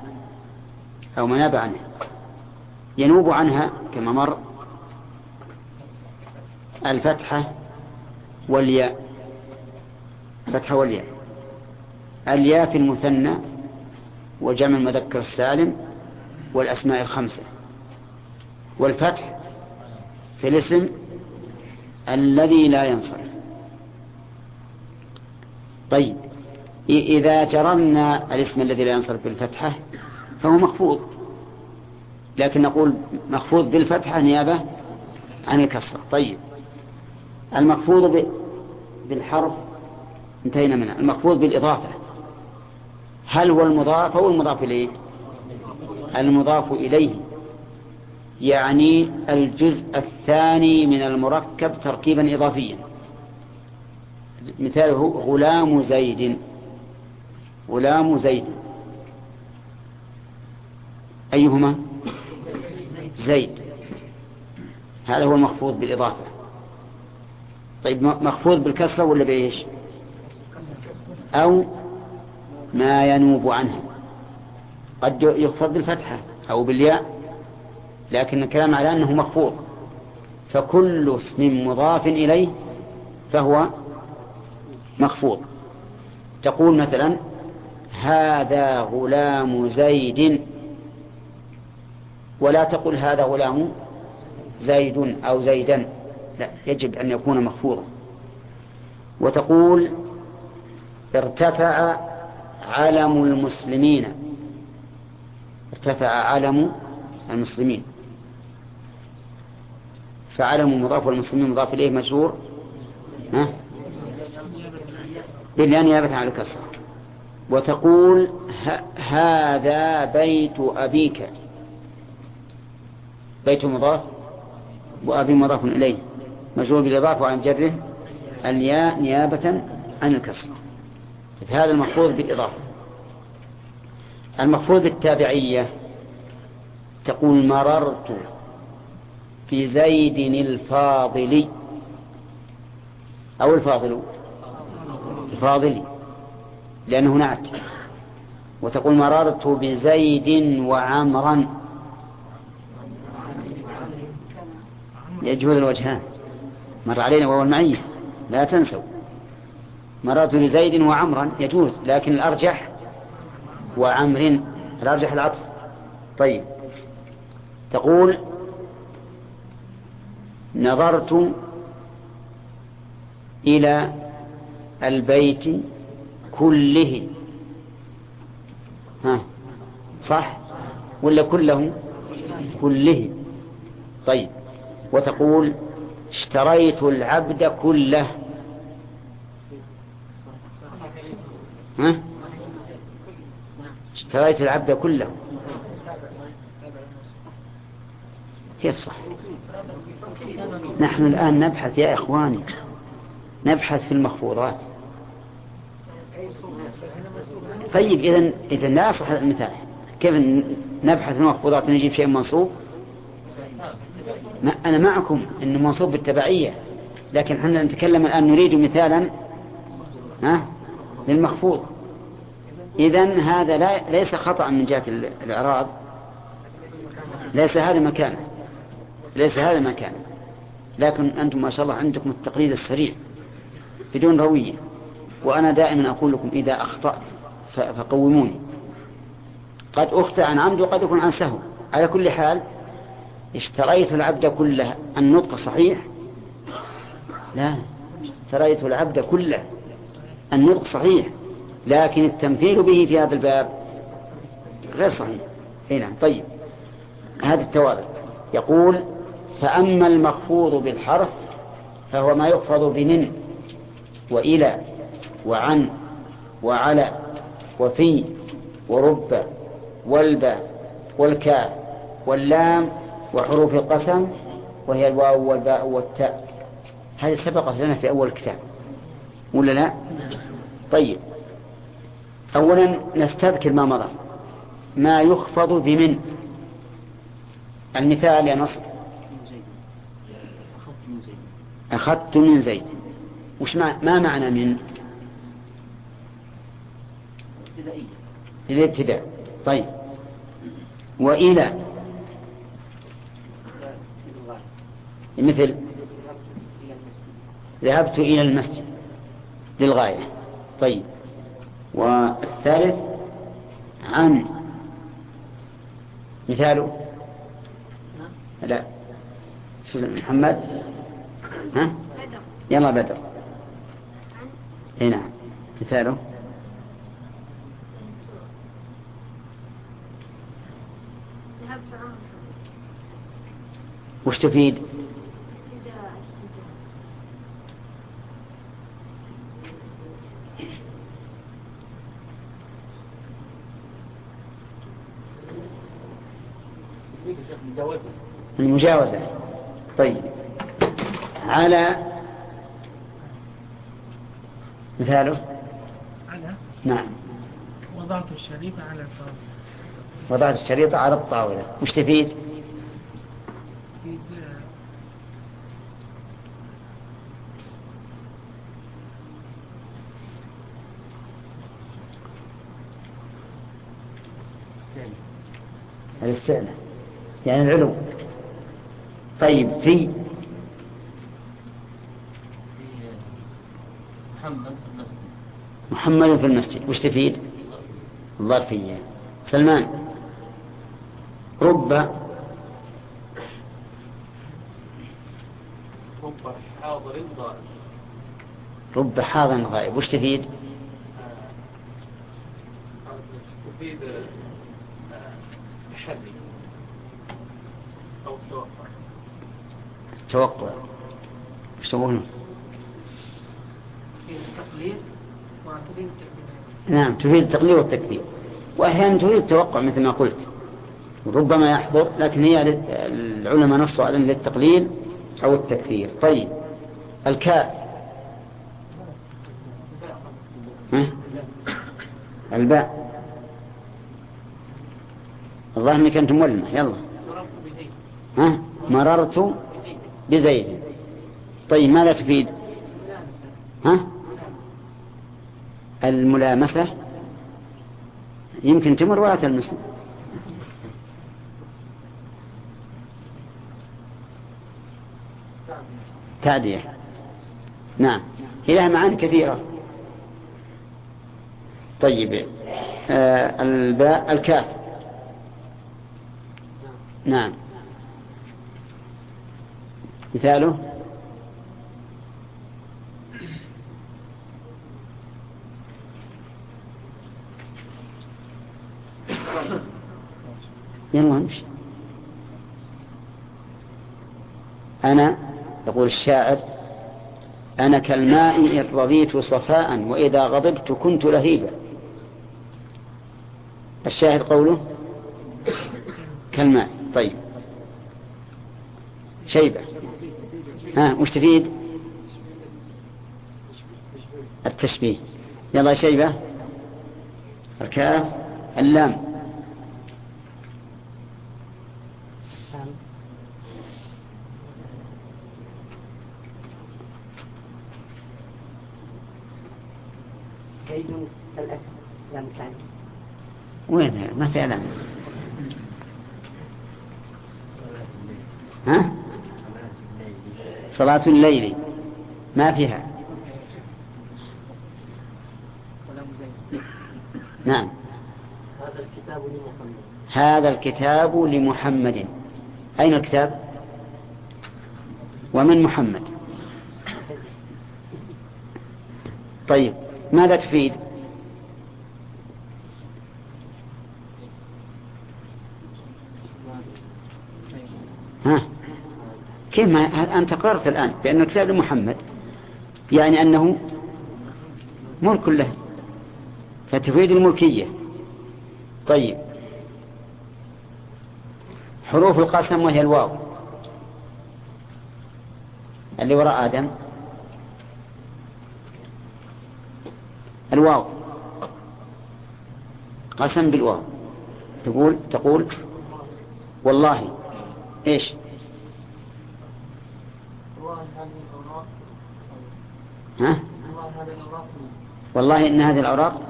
A: أو ما ناب عنها. ينوب عنها كما مر الفتحة والياء. فتحة والياء. الياء في المثنى وجمع المذكر السالم والأسماء الخمسة. والفتح في الاسم الذي لا ينصرف. طيب. إذا جررنا الاسم الذي لا ينصرف بالفتحة فهو مخفوض. لكن نقول مخفوض بالفتحة نيابة عن الكسرة. طيب. المخفوض بالحرف انتهينا منها. المخفوض بالإضافة. هل هو المضاف أو المضاف إليه؟ المضاف إليه. يعني الجزء الثاني من المركب تركيبا إضافيا. مثاله غلام زيد. غلام زيد. أيهما؟ زيد. هذا هو المخفوض بالإضافة. طيب مخفوض بالكسرة ولا بإيش؟ أو ما ينوب عنها. قد يخفض بالفتحة أو بالياء لكن الكلام على أنه مخفوض. فكل اسم مضاف إليه فهو مخفوض. تقول مثلا هذا غلام زيد. ولا تقل هذا غلام زيد أو زيدا. لا يجب أن يكون مخفوضا. وتقول ارتفع علم المسلمين. ارتفع علم المسلمين. فعلم مضاف والمسلمين مضاف إليه مجرور. بالياء نيابة عن الكسرة. وتقول هذا بيت أبيك. بيت مضاف وأبي مضاف إليه. مجرور بالإضافة عن جره الياء نيابة عن الكسرة. هذا المحفوظ بالإضافة. المحفوظ بالتابعية تقول مررت في زيد الفاضل أو الفاضل. الفاضل لأنه نعت. وتقول مررت بزيد وعمرا. يجوز الوجهان مر علينا وهو المعية. لا تنسوا. مررت بزيد وعمرا. يجوز. لكن الأرجح وعمر. الأرجح العطف؟ طيب. تقول نظرت إلى البيت كله. ها. صح؟ ولا كله؟ كله. طيب. وتقول اشتريت العبد كله. ها؟ اشتريت العبد كله. كيف صح؟ نحن الآن نبحث يا إخواني. نبحث في المخفوضات طيب إذا إذا لا يصح المثال. كيف نبحث المخفوضات ونجيب شيء منصوب؟ ما أنا معكم أنه منصوب بالتبعية لكن إحنا نتكلم الآن نريد مثالا ها للمخفوض. إذا هذا لا ليس خطأ من جهة الإعراض. ليس هذا مكانه ليس هذا مكانه لكن أنتم ما شاء الله عندكم التقليد السريع بدون روية. وأنا دائما أقول لكم إذا أخطأت فقوموني. قد أخطأ عن عمد وقد يكون عن سهو. على كل حال اشتريت العبد كله النطق صحيح؟ لا اشتريت العبد كله النطق صحيح لكن التمثيل به في هذا الباب غير صحيح. هنا نعم طيب. هذه التوابع. يقول فأما المخفوض بالحرف فهو ما يخفض بمن وإلى. وعن وعلى وفي ورب والباء والكاف واللام وحروف القسم وهي الواو والباء والتاء. هذه سبقت لنا في أول الكتاب ولا لا؟ طيب. أولا نستذكر ما مضى ما يخفض بمن؟ المثال يا نصر. أخذت من زيد. وش ما معنى من؟ الابتداء طيب. وإلى مثل ذهبت إلى المسجد للغاية. طيب. والثالث عن مثاله. لا. محمد. ها؟ يلا بدر. اي نعم. مثاله. وش تفيد؟ المجاوزة. طيب. على مثاله؟
C: على
A: نعم.
C: وضعت الشريط على الطاولة.
A: وضعت الشريط على الطاولة. وش تفيد
C: في
A: الاستئناف يعني العلو. طيب في
B: في محمد في المسجد.
A: محمد في المسجد. وش تفيد؟ الظرفية سلمان. رب.
H: رب حاضر ضائع
A: رب حاضر غائب. وش تفيد؟
H: تفيد تحري أو التوقع
A: توقع. وش تقولون
C: في التقليد وتبين
A: نعم تفيد التقليل والتكذيب. وأحيانا تفيد التوقع مثل ما قلت. ربما يحضر لكن هي العلماء نصوا على للتقليل أو التكثير طيب. الكاف ها؟ الباء. الظاهر انك أنت ملمح يلا. ها؟ مررت بزيد. طيب ماذا تفيد؟ ها؟ الملامسة. يمكن تمر ولا تلمس؟ تعدية. نعم. هي لها معاني كثيرة. طيب آه الباء الكاف. نعم. مثاله؟ يلا امشي أنا يقول الشاعر أنا كالماء إن رضيت صفاء وإذا غضبت كنت لهيبا الشاهد قوله؟ كالماء. طيب. شيبة. ها وش تفيد؟ التشبيه. يلا شيبة. الكاف اللام. وين؟ ما في علامة ها؟ صلاة الليل. ما فيها. نعم.
H: هذا الكتاب لمحمد.
A: هذا الكتاب لمحمد أين الكتاب؟ ومن محمد؟ طيب ماذا تفيد؟ كيف ما أنت قررت الآن؟ بأن الكتاب لمحمد. يعني أنه ملك له. فتفيد الملكية. طيب. حروف القسم وهي الواو. اللي وراء آدم. الواو. قسم بالواو. تقول تقول والله. إيش؟ ها؟ والله إن هذه الأوراق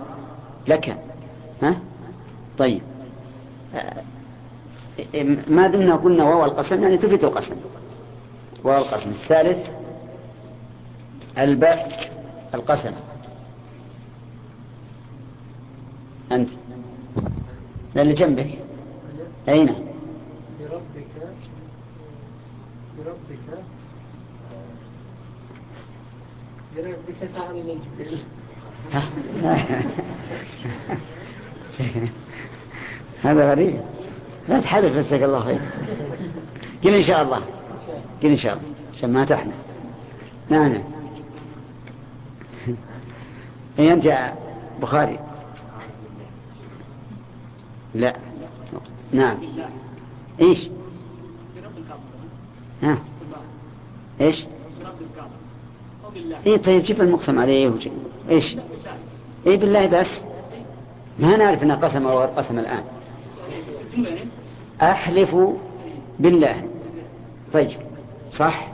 A: لك. ها؟ طيب. ما دمنا قلنا واو القسم يعني تفيد القسم. واو القسم. الثالث الباء القسم. أنت. اللي جنبك. أين؟
C: بربك بربك
A: هذا غريب. لا تحلف جزاك الله خير. قل إن شاء الله. قل إن شاء الله. عشان ما تحنا نعم نعم. أي أنت يا بخاري؟ لا. نعم. إيش؟ ها؟ إيش إيه طيب جيب المقسم عليه وجيب. إيش؟ إيه بالله بس. ما نعرف إنه قسم أو غير قسم الآن. أحلف بالله. طيب صح؟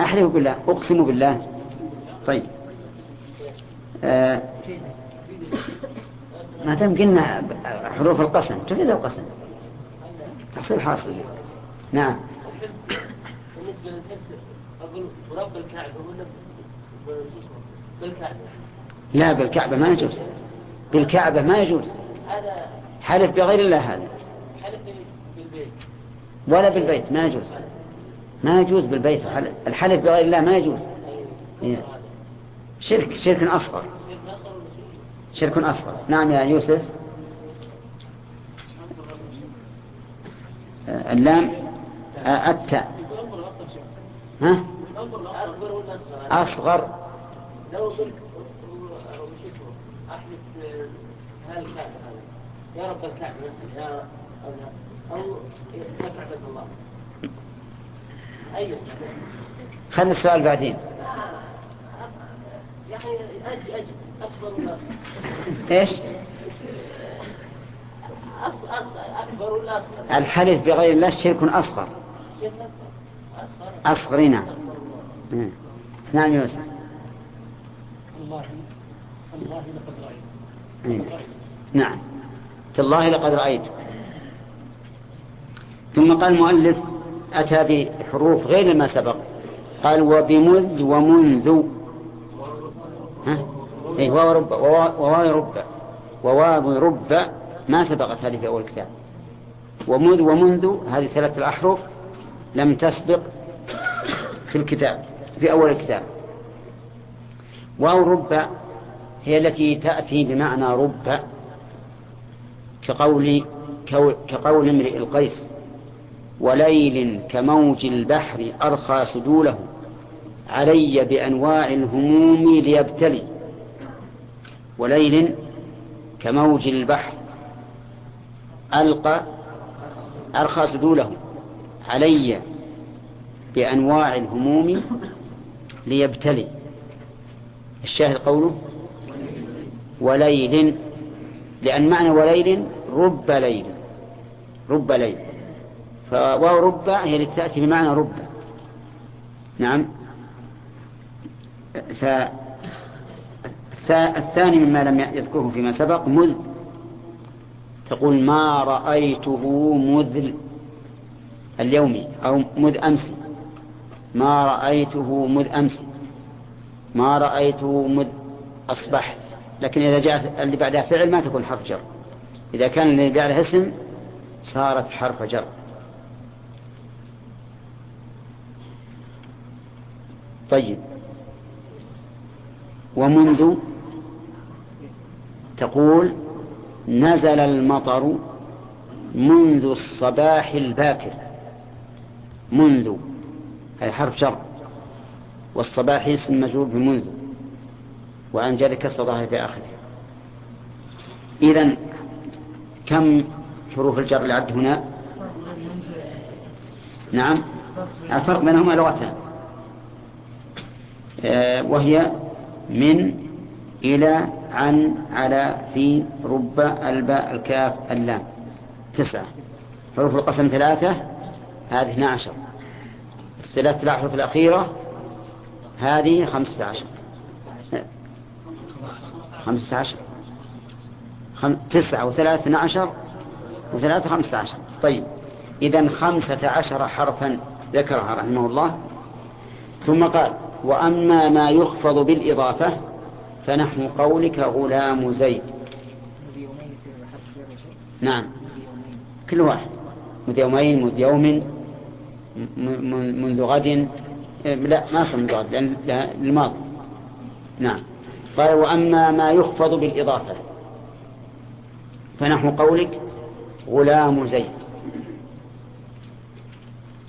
A: أحلف بالله. أقسم بالله. طيب. آه ما دام قلنا حروف القسم تفيد القسم. تحصيل حاصل. نعم.
H: بالنسبة للحفظ أقول رب الكعبة ولا بالكعبة.
A: لا بالكعبة ما يجوز. بالكعبة ما يجوز.
H: هذا
A: حلف بغير الله هذا.
H: حلف بالبيت.
A: ولا بالبيت ما يجوز. ما يجوز بالبيت. الحلف بغير الله ما يجوز. إيه. شرك شرك أصغر. شرك أصغر نعم يا يوسف. اللام التاء ها؟ أصغر.
H: لو قلت أحلف هذا الكعبة هذا. يا رب الكعبة يا أو يا كعبة الله. أيوه.
A: خلنا السؤال بعدين.
H: يعني أجي أجي. أكبر ولا
A: إيش؟
H: أص- أص- أكبر ولا أصغر
A: الحلف بغير الله شرك أصغر.
H: أصغر.
A: أصغر. نعم. نعم. يوسف
H: الله الله لقد رأيت.
A: أين؟ نعم. تالله لقد رأيت. ثم قال المؤلف أتى بحروف غير ما سبق. قال وبمذ ومنذ. ها؟ إيه واو رب وواو رب وواو رب ما سبقت هذه في أول الكتاب ومذ ومنذ هذه ثلاثة الأحرف لم تسبق في الكتاب. في أول الكتاب. واو رب هي التي تأتي بمعنى رب كقول كقول امرئ القيس وليل كموج البحر أرخى سدوله علي بأنواع الهموم ليبتلي وليل كموج البحر ألقى أرخى سدوله علي بأنواع الهموم ليبتلي. الشاهد قوله وليل لأن معنى وليل رب ليل رب ليل. فواو رب هي التي تأتي بمعنى رب. نعم. فالثاني مما لم يذكره فيما سبق مذ تقول ما رأيته مذ اليوم أو مذ أمس. ما رأيته مذ أمس. ما رأيته مذ أصبحت. لكن إذا جاءت اللي بعدها فعل ما تكون حرف جر. إذا كان اللي بعدها اسم صارت حرف جر. طيب. ومنذ تقول نزل المطر منذ الصباح الباكر. منذ. هذا حرف جر والصباح اسم مجرور بمنذ وعن جر كسر ظاهر في آخره. إذا كم حروف الجر اللي عد هنا؟ نعم. الفرق بينهما لغتان. آه، وهي من إلى عن على في رب الباء الكاف اللام. تسعة. حروف القسم ثلاثة هذه 12 الثلاث الأحرف الأخيرة؟ هذه خمسة عشر خمسة عشر خم... تسعة وثلاثة عشر وثلاثة خمسة عشر طيب إذا خمسة عشر حرفا ذكرها رحمه الله. ثم قال وأما ما يخفض بالإضافة فنحن قولك غلام زيد. نعم. كل واحد. مذ يومين مذ يوم منذ غد لا ما صار منذ غد لأن الماضي. نعم. قال وأما ما يخفض بالإضافة. فنحو قولك غلام زيد.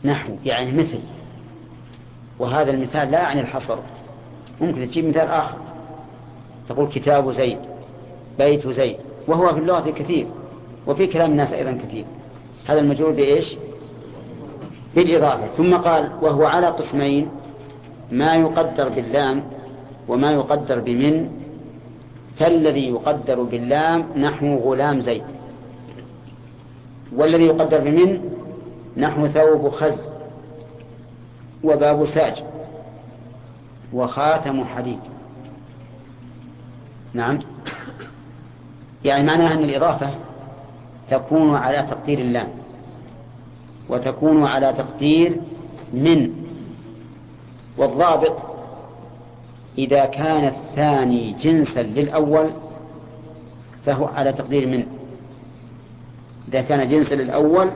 A: نحو يعني مثل. وهذا المثال لا يعني الحصر. ممكن تجيب مثال آخر. تقول كتاب زيد بيت زيد. وهو في اللغة كثير. وفي كلام الناس أيضا كثير. هذا المجرور بإيش؟ بالإضافة. ثم قال وهو على قسمين ما يقدر باللام وما يقدر بمن. فالذي يقدر باللام نحو غلام زيد. والذي يقدر بمن نحو ثوب خز وباب ساج وخاتم حديد. نعم. يعني معناها أن الإضافة تكون على تقدير اللام. وتكون على تقدير من والضابط إذا كان الثاني جنسا للأول فهو على تقدير من. إذا كان جنسا للأول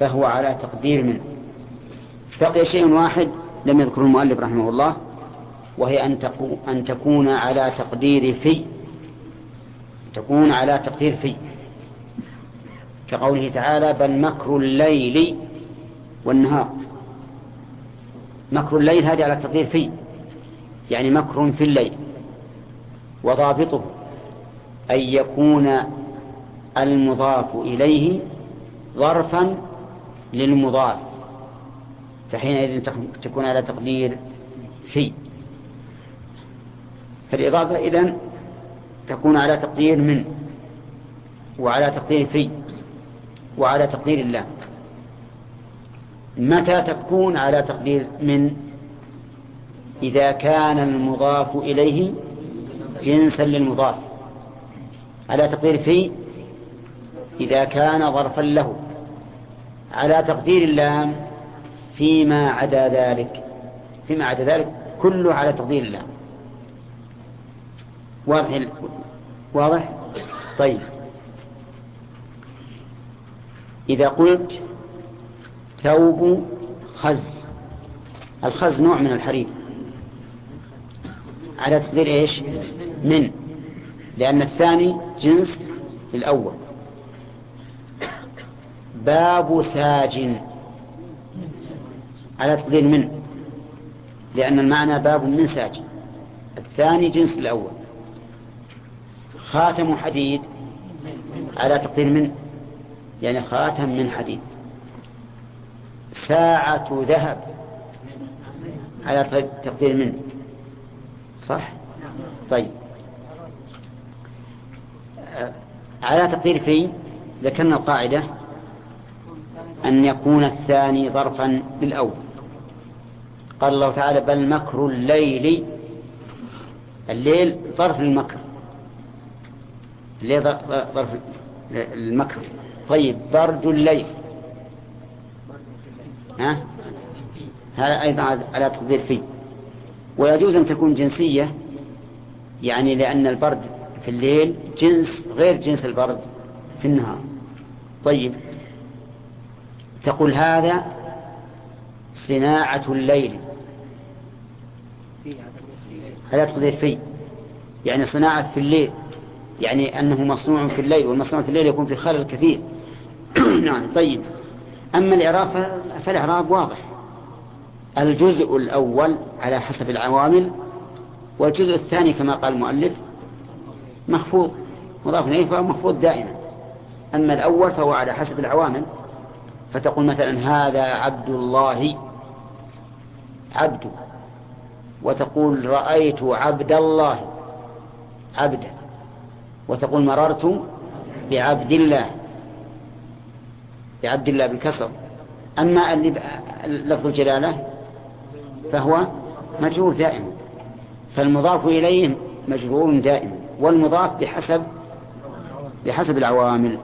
A: فهو على تقدير من. بقي شيء واحد لم يذكر المؤلف رحمه الله وهي أن, أن تكون على تقدير في تكون على تقدير في. كقوله تعالى بل مكر الليل والنهار. مكر الليل هذه على تقدير في يعني مكر في الليل. وضابطه أن يكون المضاف إليه ظرفا للمضاف فحينئذ تكون على تقدير في. فالإضافة إذن تكون على تقدير من وعلى تقدير في. وعلى تقدير الله. متى تكون على تقدير من؟ إذا كان المضاف إليه جنسا للمضاف. على تقدير في؟ إذا كان ظرفا له. على تقدير اللام فيما عدا ذلك. فيما عدا ذلك كله على تقدير اللام. واضح واضح؟ طيب. إذا قلت ثوب خز الخز نوع من الحرير. على تقدير إيش؟ من لأن الثاني جنس الأول. باب ساج على تقدير من؟ لأن المعنى باب من ساج الثاني جنس الأول. خاتم حديد. على تقدير من؟ يعني خاتم من حديد. ساعة ذهب. على تقدير من صح؟ طيب. على تقدير في ذكرنا القاعدة أن يكون الثاني ظرفا للأول. قال الله تعالى بل مكر الليل. الليل ظرف للمكر الليل ظرف المكر. طيب برد الليل. ها؟ هذا أيضا على تقدير فيه. ويجوز أن تكون جنسية يعني لأن البرد في الليل جنس غير جنس البرد في النهار. طيب تقول هذا صناعة الليل. هذا تقدير فيه. يعني صناعة في الليل يعني أنه مصنوع في الليل والمصنوع في الليل يكون في خلل كثير. نعم طيب. أما الإعراب فالإعراب واضح. الجزء الأول على حسب العوامل والجزء الثاني كما قال المؤلف محفوظ مضاف إليه فهو محفوظ دائما. أما الأول فهو على حسب العوامل. فتقول مثلا هذا عبد الله عبد. وتقول رأيت عبد الله عبدا وتقول مررت بعبد الله. بعبد الله بالكسر أما لفظ الجلالة فهو مجرور دائما فالمضاف إليه مجرور دائما والمضاف بحسب بحسب العوامل.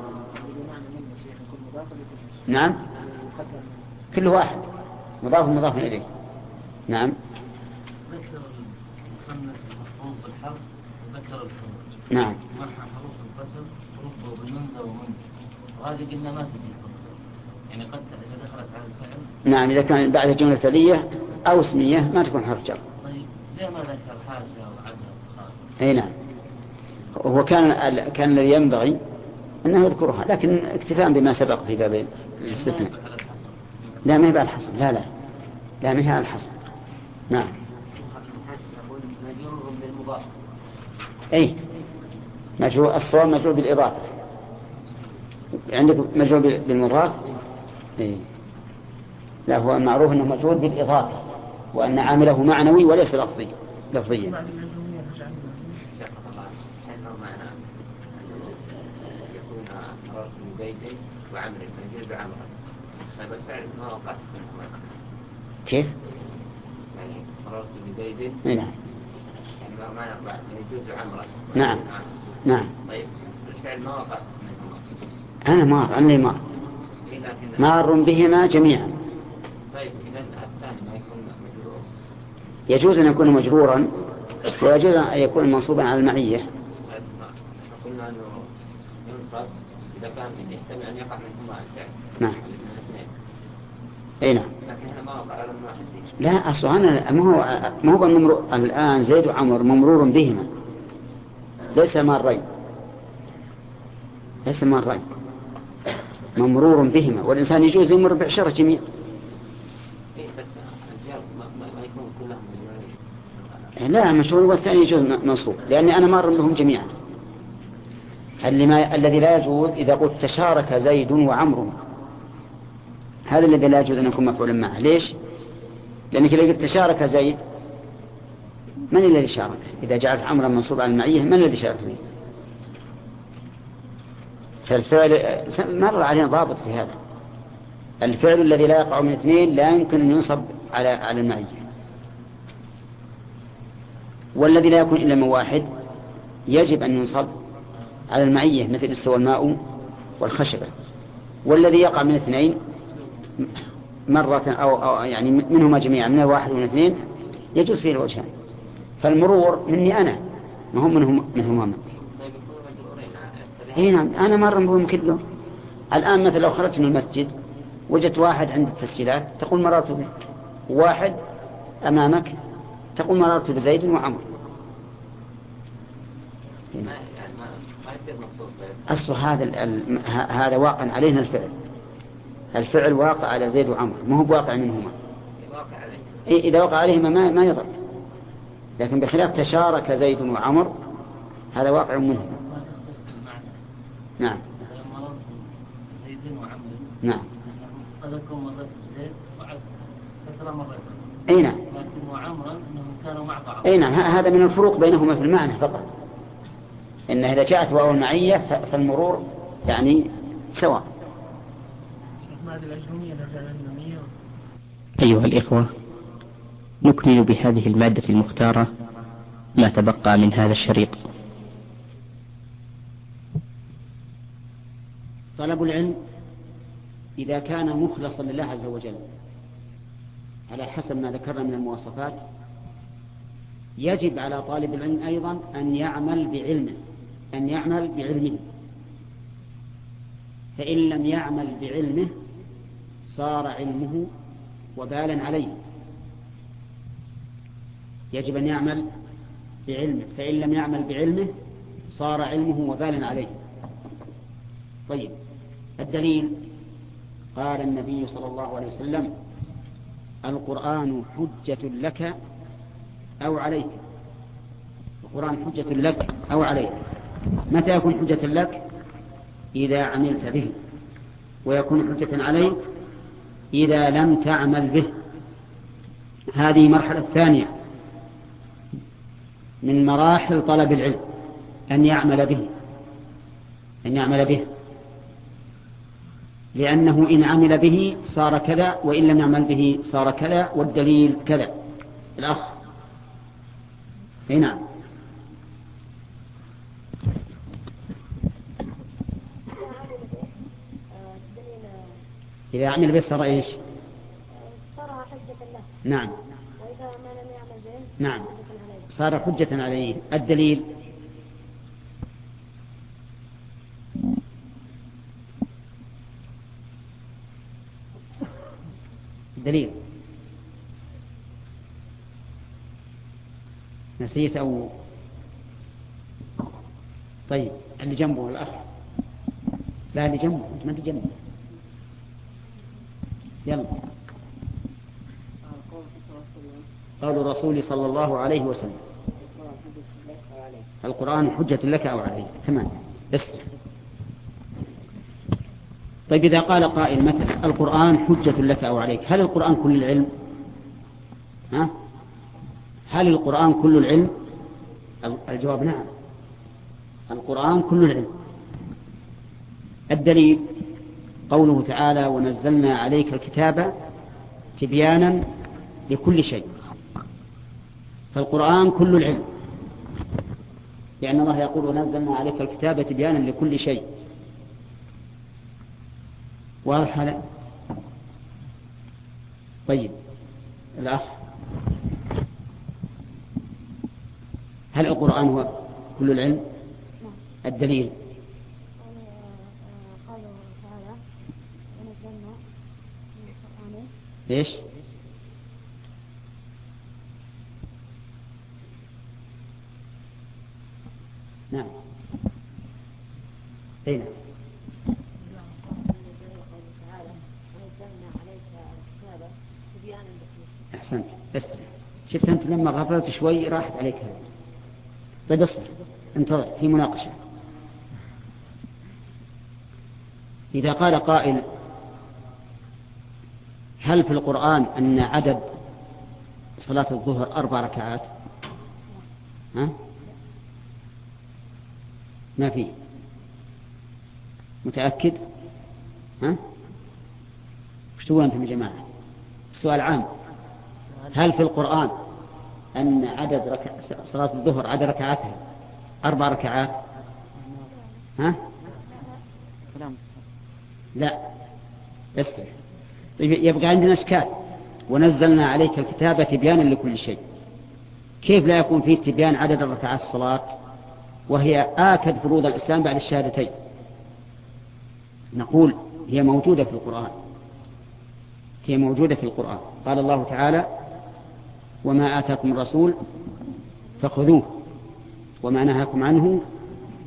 A: نعم؟ كل واحد. مضاف مضاف إليه. نعم؟
B: ذكر المصنف المفهوم بالحرف وذكر الحروف.
A: نعم.
B: معها حروف القسم رب وبمن ذا ومن وهذه قلنا ما تجي. يعني قد دخلت على الفعل.
A: نعم إذا كان بعد الجملة الفعلية أو اسمية ما تكون حرف جر.
B: طيب ليه ما ذكر حاشا وعدها
A: أي نعم. هو كان كان الذي ينبغي أنه يذكرها لكن اكتفاء بما سبق في باب الاستثناء.
B: على الحصر.
A: لا ما هي بعد الحصر. لا لا. لا ما هي على الحصر. نعم. أي. مجرور الصواب مجرور بالإضافة. عندك مجرور بال- بالمضاف؟ أي لا هو المعروف أنه مجرور بالإضافة وأن عامله معنوي وليس لفظي لفظيا.
G: ما
A: كيف؟
G: يعني مررت بزيد
A: نعم.
G: ما- ما
A: نعم. نعم.
G: طيب الفعل ما منهما
A: أنا مار أنا
G: إيه لكن
A: مار بهما جميعا.
G: طيب
A: يجوز أن يكون مجرورا ويجوز أن يكون منصوبا على المعية.
G: قلنا أنه ينصب إذا كان يحتمل أن يقع منهما الفعل.
A: نعم. أي نعم. لا أصلا أنا ما هو ما هو الممرو الآن زيد وعمر ممرور بهما. ليس مارين. ليس مارين. ممرور بهما والإنسان يجوز يمر بعشرة جميع لا مشهور والثاني يجوز منصوب لأني أنا مار بهم جميعا الذي لا يجوز إذا قلت تشارك زيد وعمر هذا الذي لا يجوز أن يكون مفعولا معه ليش؟ لأنك إذا قلت تشارك زيد من الذي شارك؟ إذا جعلت عمرا منصوب على المعية من الذي شارك زيد؟ فالفعل مر علينا ضابط في هذا. الفعل الذي لا يقع من اثنين لا يمكن أن ينصب على على المعية. والذي لا يكون إلا من واحد يجب أن ينصب على المعية مثل استوى الماء والخشبة. والذي يقع من اثنين مرة أو, أو يعني منهما جميعا من الواحد ومن اثنين يجوز فيه الوجهان. فالمرور مني أنا ما هم منهم منهما من. اي نعم. أنا مر بهم كلهم الآن مثلا لو خرجت من المسجد وجدت واحد عند التسجيلات تقول مررت واحد أمامك تقول مررت بزيد وعمر. أصل هذا هذا واقع علينا الفعل. الفعل واقع على زيد وعمر ما هو منهما.
G: واقع عليه
A: إيه إذا وقع عليهما ما ما يضر. لكن بخلاف تشارك زيد وعمر هذا واقع منهما نعم.
B: زيد وعمر
A: نعم.
B: قد أكون مررت بزيد وعد كثر مرات
A: أي نعم.
B: لكن وعمرا أنهم كانوا مع بعض.
A: أي نعم. هذا من الفروق بينهما في المعنى فقط. إن إذا جاءت واو المعية فالمرور يعني سواء.
I: أيها الإخوة نكمل بهذه المادة المختارة ما تبقى من هذا الشريط.
A: طلب العلم إذا كان مخلصا لله عز وجل على حسب ما ذكرنا من المواصفات يجب على طالب العلم أيضا أن يعمل بعلمه أن يعمل بعلمه. فإن لم يعمل بعلمه صار علمه وبالا عليه. يجب أن يعمل بعلمه فإن لم يعمل بعلمه صار علمه وبالا عليه. طيب. الدليل قال النبي صلى الله عليه وسلم القرآن حجة لك أو عليك. القرآن حجة لك أو عليك. متى يكون حجة لك؟ إذا عملت به. ويكون حجة عليك إذا لم تعمل به. هذه مرحلة ثانية من مراحل طلب العلم أن يعمل به. أن يعمل به. لأنه إن عمل به صار كذا وإن لم يعمل به صار كذا والدليل كذا. الأخ. نعم. إذا عمل به صار إيش؟
F: صار حجة له.
A: نعم.
F: وإذا ما لم يعمل به
A: نعم. صار حجة عليه. الدليل؟ الدليل نسيت أو طيب اللي جنبه الأخ. لا اللي جنبه أنت ما أنت جنبه. يلا. قول الرسول صلى الله عليه وسلم. القرآن حجة لك أو عليك. تمام. بس. طيب إذا قال قائل مثلا القرآن حجة لك أو عليك هل القرآن كل العلم؟ ها؟ هل القرآن كل العلم؟ الجواب نعم. القرآن كل العلم. الدليل قوله تعالى ونزلنا عليك الكتاب تبيانا لكل شيء. فالقرآن كل العلم. لأن الله يقول ونزلنا عليك الكتاب تبيانا لكل شيء. واضح هذا طيب الأخ. هل القرآن هو كل العلم؟ الدليل.
F: قالوا تعالى ونزلنا من القرآن
A: ليش نعم. أحسنت بس. شفت أنت لما غفلت شوي راحت عليك هذا. طيب اصبر. انتظر. في مناقشة. إذا قال قائل هل في القرآن أن عدد صلاة الظهر أربع ركعات؟ ها؟ ما في. متأكد؟ ها؟ وش تقول أنتم يا جماعة؟ السؤال عام. هل في القرآن أن عدد ركع... صلاة الظهر عدد ركعاتها؟ أربع ركعات؟ ها؟ لا. بس طيب يبقى عندنا إشكال. ونزلنا عليك الكتابة تبيانا لكل شيء. كيف لا يكون فيه تبيان عدد ركعات الصلاة وهي آكد فروض الإسلام بعد الشهادتين؟ نقول هي موجودة في القرآن. هي موجودة في القرآن. قال الله تعالى وما آتاكم الرسول فخذوه وما نهاكم عنه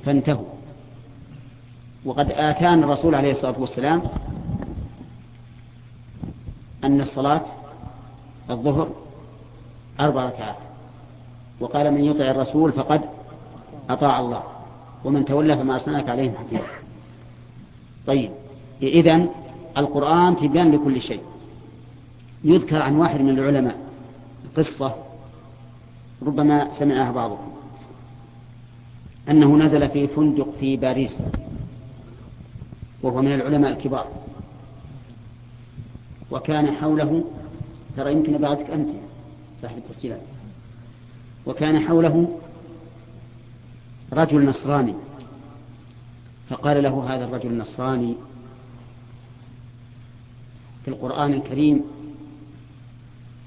A: فانتهوا. وقد آتانا الرسول عليه الصلاة والسلام أن الصلاة الظهر أربع ركعات. وقال من يطع الرسول فقد أطاع الله ومن تولى فما أرسلناك عليهم حكيما طيب إذن القرآن تبيان لكل شيء. يذكر عن واحد من العلماء قصة ربما سمعها بعضكم. أنه نزل في فندق في باريس وهو من العلماء الكبار. وكان حوله ترى يمكن بعدك أنت صاحب التسجيلات. وكان حوله رجل نصراني. فقال له هذا الرجل النصراني في القرآن الكريم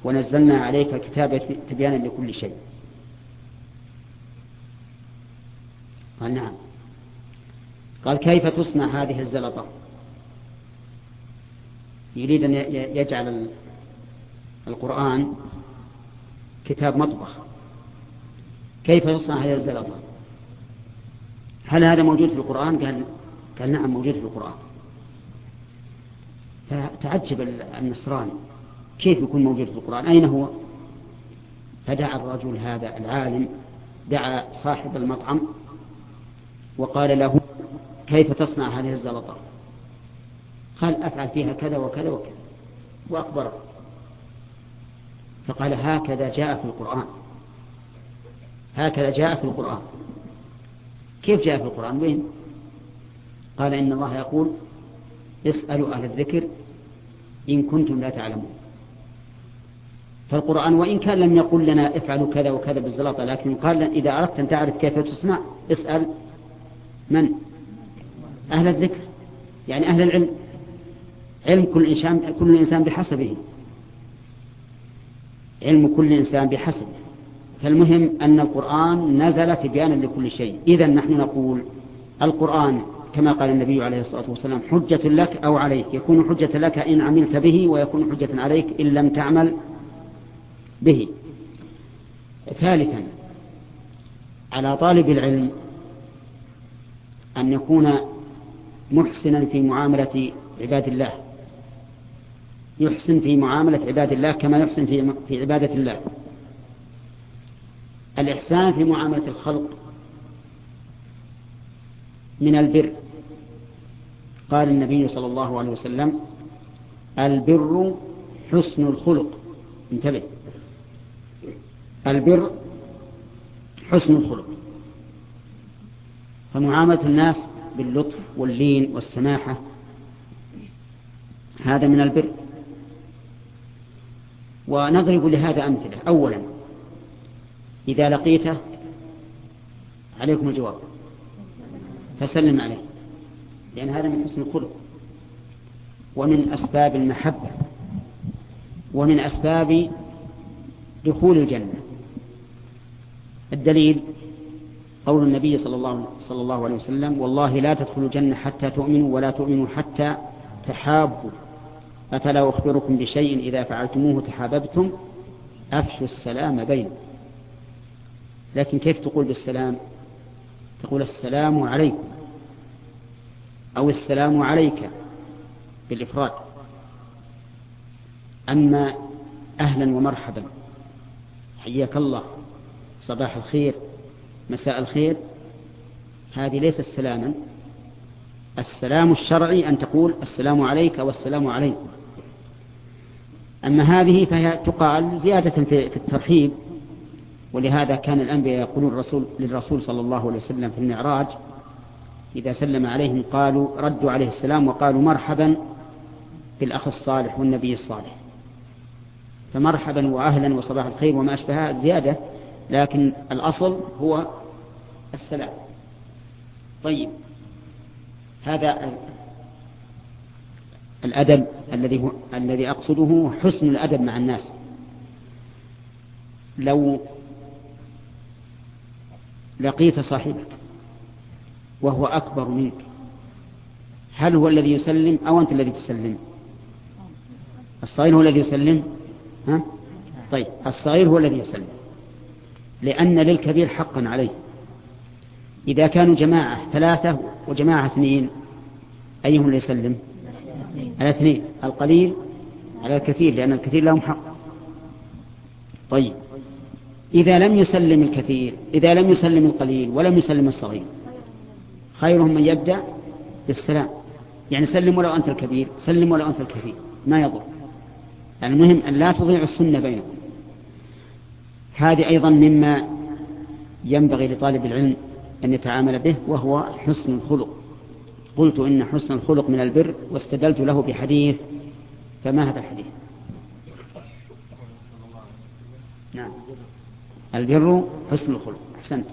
A: ونزلنا عليك الكتاب تبيانا لكل شيء. قال نعم. قال كيف تصنع هذه الزلطة؟ يريد أن يجعل القرآن كتاب مطبخ. كيف تصنع هذه الزلطة؟ هل هذا موجود في القرآن؟ قال, قال نعم موجود في القرآن. فتعجب النصراني. كيف يكون موجود في القرآن؟ أين هو؟ فدعا الرجل هذا العالم دعا صاحب المطعم وقال له كيف تصنع هذه الزلطة؟ قال أفعل فيها كذا وكذا وكذا. وأخبره. فقال هكذا جاء في القرآن. هكذا جاء في القرآن. كيف جاء في القرآن؟ وين؟ قال إن الله يقول اسألوا أهل الذكر إن كنتم لا تعلمون. فالقرآن وإن كان لم يقل لنا افعلوا كذا وكذا بالزلطة لكن قال إذا أردت أن تعرف كيف تصنع اسأل من؟ أهل الذكر يعني أهل العلم. علم كل إنسان, كل إنسان بحسبه. علم كل إنسان بحسبه. فالمهم أن القرآن نزل تبيانا لكل شيء. إذا نحن نقول القرآن كما قال النبي عليه الصلاة والسلام حجة لك أو عليك. يكون حجة لك إن عملت به ويكون حجة عليك إن لم تعمل به. ثالثا على طالب العلم أن يكون محسنا في معاملة عباد الله. يحسن في معاملة عباد الله كما يحسن في عبادة الله. الإحسان في معاملة الخلق من البر. قال النبي صلى الله عليه وسلم البر حسن الخلق. انتبه. البر حسن الخلق فمعاملة الناس باللطف واللين والسماحة هذا من البر. ونضرب لهذا أمثلة. أولا إذا لقيته عليكم الجواب. فسلم عليه لأن هذا من حسن الخلق. ومن أسباب المحبة ومن أسباب دخول الجنة. الدليل قول النبي صلى الله, صلى الله عليه وسلم والله لا تدخلوا الجنة حتى تؤمنوا ولا تؤمنوا حتى تحابوا. أفلا أخبركم بشيء إذا فعلتموه تحاببتم؟ أفشوا السلام بينكم. لكن كيف تقول بالسلام؟ تقول السلام عليكم أو السلام عليك بالإفراد. أما أهلا ومرحبا حياك الله. صباح الخير مساء الخير. هذه ليست سلاما. السلام الشرعي أن تقول السلام عليك والسلام عليكم. أما هذه فهي تقال زيادة في الترحيب ولهذا كان الأنبياء يقولون الرسول للرسول صلى الله عليه وسلم في المعراج إذا سلم عليهم قالوا ردوا عليه السلام وقالوا مرحبا بالأخ الصالح والنبي الصالح. فمرحبا وأهلا وصباح الخير وما أشبهها زيادة لكن الأصل هو السلام طيب. هذا الأدب الذي الذي أقصده حسن الأدب مع الناس. لو لقيت صاحبك وهو أكبر منك هل هو الذي يسلم أو أنت الذي تسلم؟ الصغير هو الذي يسلم؟ ها؟ طيب. الصغير هو الذي يسلم. لأن للكبير حقا عليه. إذا كانوا جماعة ثلاثة وجماعة اثنين أيهم اللي يسلم؟ على اثنين القليل على الكثير لأن الكثير لهم حق. طيب إذا لم يسلم الكثير إذا لم يسلم القليل ولم يسلم الصغير خيرهم من يبدأ بالسلام. يعني سلم ولو أنت الكبير سلم ولو أنت الكثير ما يضر. يعني المهم أن لا تضيع السنة بينكم هذه أيضا مما ينبغي لطالب العلم أن يتعامل به وهو حسن الخلق. قلت إن حسن الخلق من البر واستدلت له بحديث. فما هذا الحديث؟ نعم. البر حسن الخلق. أحسنت.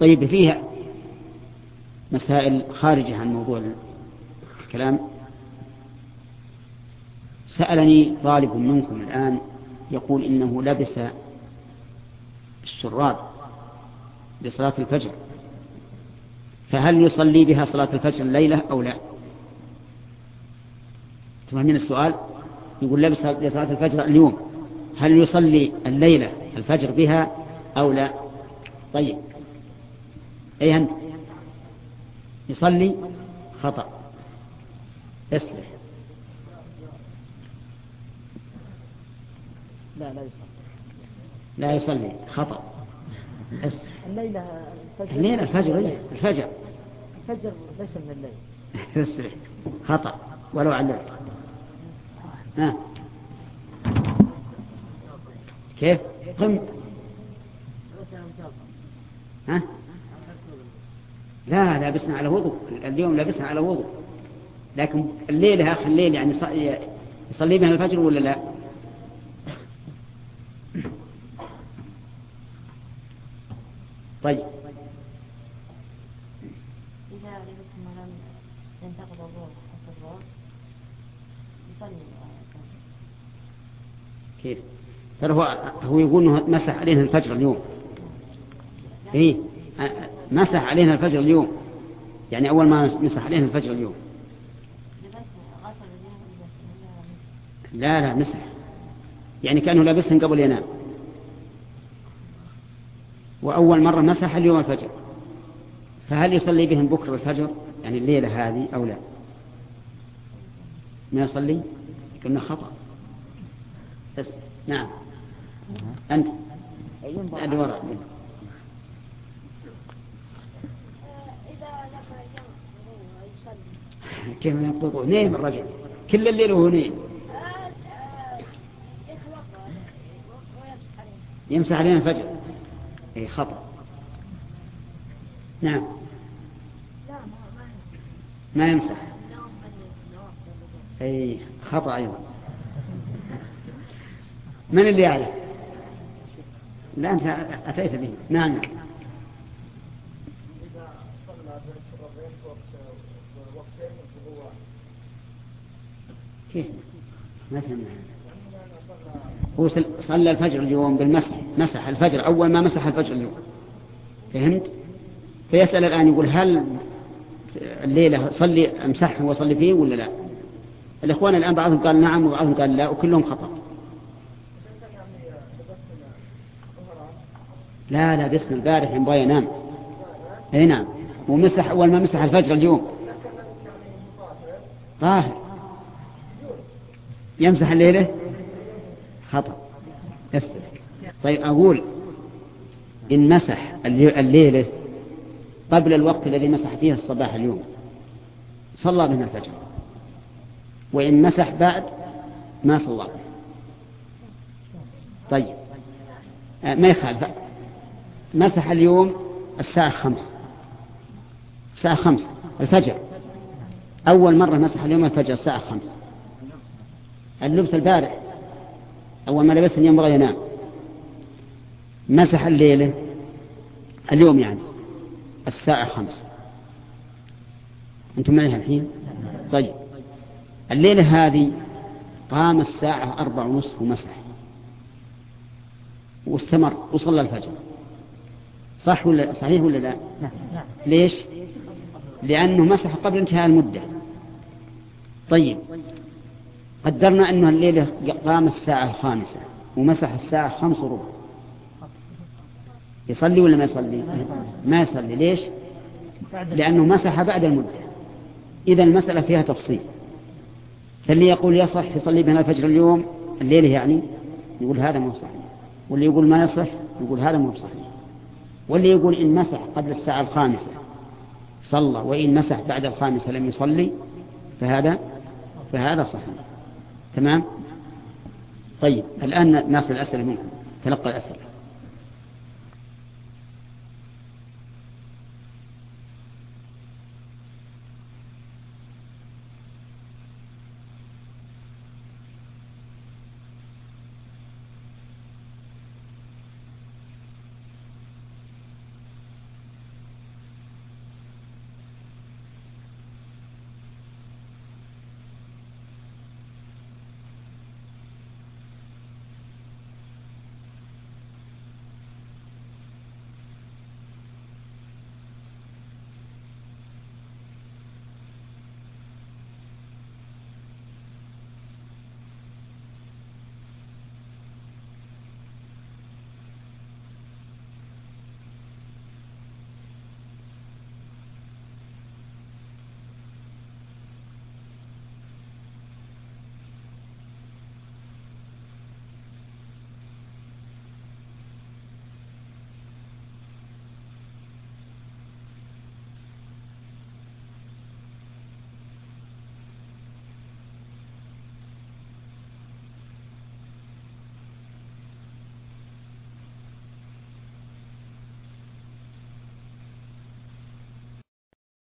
A: طيب فيها مسائل خارجة عن موضوع الكلام. سألني طالب منكم الآن يقول إنه لبس الشراب لصلاة الفجر فهل يصلي بها صلاة الفجر الليلة أو لا؟ تفهمين السؤال؟ يقول لبس لصلاة الفجر اليوم هل يصلي الليلة الفجر بها أو لا؟ طيب أي أنت؟ يصلي خطأ اصلح.
D: لا لا يصلي.
A: لا يصلي. خطأ. بس
D: الليلة الفجر.
A: الليل الفجر إيه؟ الفجر.
D: الفجر ليس من الليل.
A: بس خطأ. ولو عللت ها؟ كيف؟ قم. ها؟ لا لابسنا على وضوء. اليوم لابسنا على وضوء. لكن الليلة آخر الليل يعني يص- يصلي بها الفجر ولا لا؟ طيب.
F: إذا لم ينتقض الظهر حتى الظهر يصلي.
A: كيف؟ ترى هو هو يقول إنه مسح علينا الفجر اليوم. إيه؟ مسح علينا الفجر اليوم. يعني أول ما مسح علينا الفجر اليوم. لا لا مسح. يعني كأنه لابسهن قبل ينام. وأول مرة مسح اليوم الفجر. فهل يصلي بهم بكرة الفجر؟ يعني الليلة هذه أو لا؟ ما يصلي؟ قلنا خطأ. بس نعم.
F: لم يصلي
A: كيف يقبضه نيم الرجل. كل الليل وهو نيم. يمسح علينا الفجر. أي خطأ. نعم. ما يمسح. أي خطأ أيضا. من اللي يعرف؟ لا أنت أتيت به. نعم. كيف؟ ما فهمنا. هو صلى الفجر اليوم بالمسح مسح الفجر أول ما مسح الفجر اليوم. فهمت؟ فيسأل الآن يقول هل الليلة صلي أمسحه وصلي فيه ولا لا؟ الإخوان الآن بعضهم قال نعم وبعضهم قال لا وكلهم خطأ. لا لا بسم البارح ينبغي ينام أي نعم. ومسح أول ما مسح الفجر اليوم. طاهر. يمسح الليلة؟ خطأ. طيب أقول إن مسح اللي- الليلة قبل الوقت الذي مسح فيه الصباح اليوم صلى من الفجر. وإن مسح بعد ما صلى طيب. آه، ما يخالف. مسح اليوم الساعة خمس. الساعة خمس. الفجر. أول مرة مسح اليوم الفجر الساعة خمس. اللبس البارح. أول ما لبس ينبغي ينام مسح الليلة اليوم يعني الساعة خمس أنتم معي الحين طيب. الليلة هذه قام الساعة أربع ونصف ومسح. واستمر وصلى الفجر. صح ولا صحيح ولا لا؟ ليش؟ لأنه مسح قبل انتهاء المدة. طيب. قدرنا أنه الليلة قام الساعة الخامسة ومسح الساعة خمس وربع. يصلي ولا ما يصلي؟ ما يصلي. ليش؟ لأنه مسح بعد المدة. إذا المسألة فيها تفصيل. فاللي يقول يصح يصلي بين الفجر اليوم الليلة يعني يقول هذا مو صحيح. واللي يقول ما يصح يقول هذا مو صحيح. واللي يقول إن مسح قبل الساعة الخامسة صلى وإن مسح بعد الخامسة لم يصلي فهذا فهذا صحيح. تمام؟ طيب الآن نأخذ الأسئلة منكم. تلقى الأسئلة.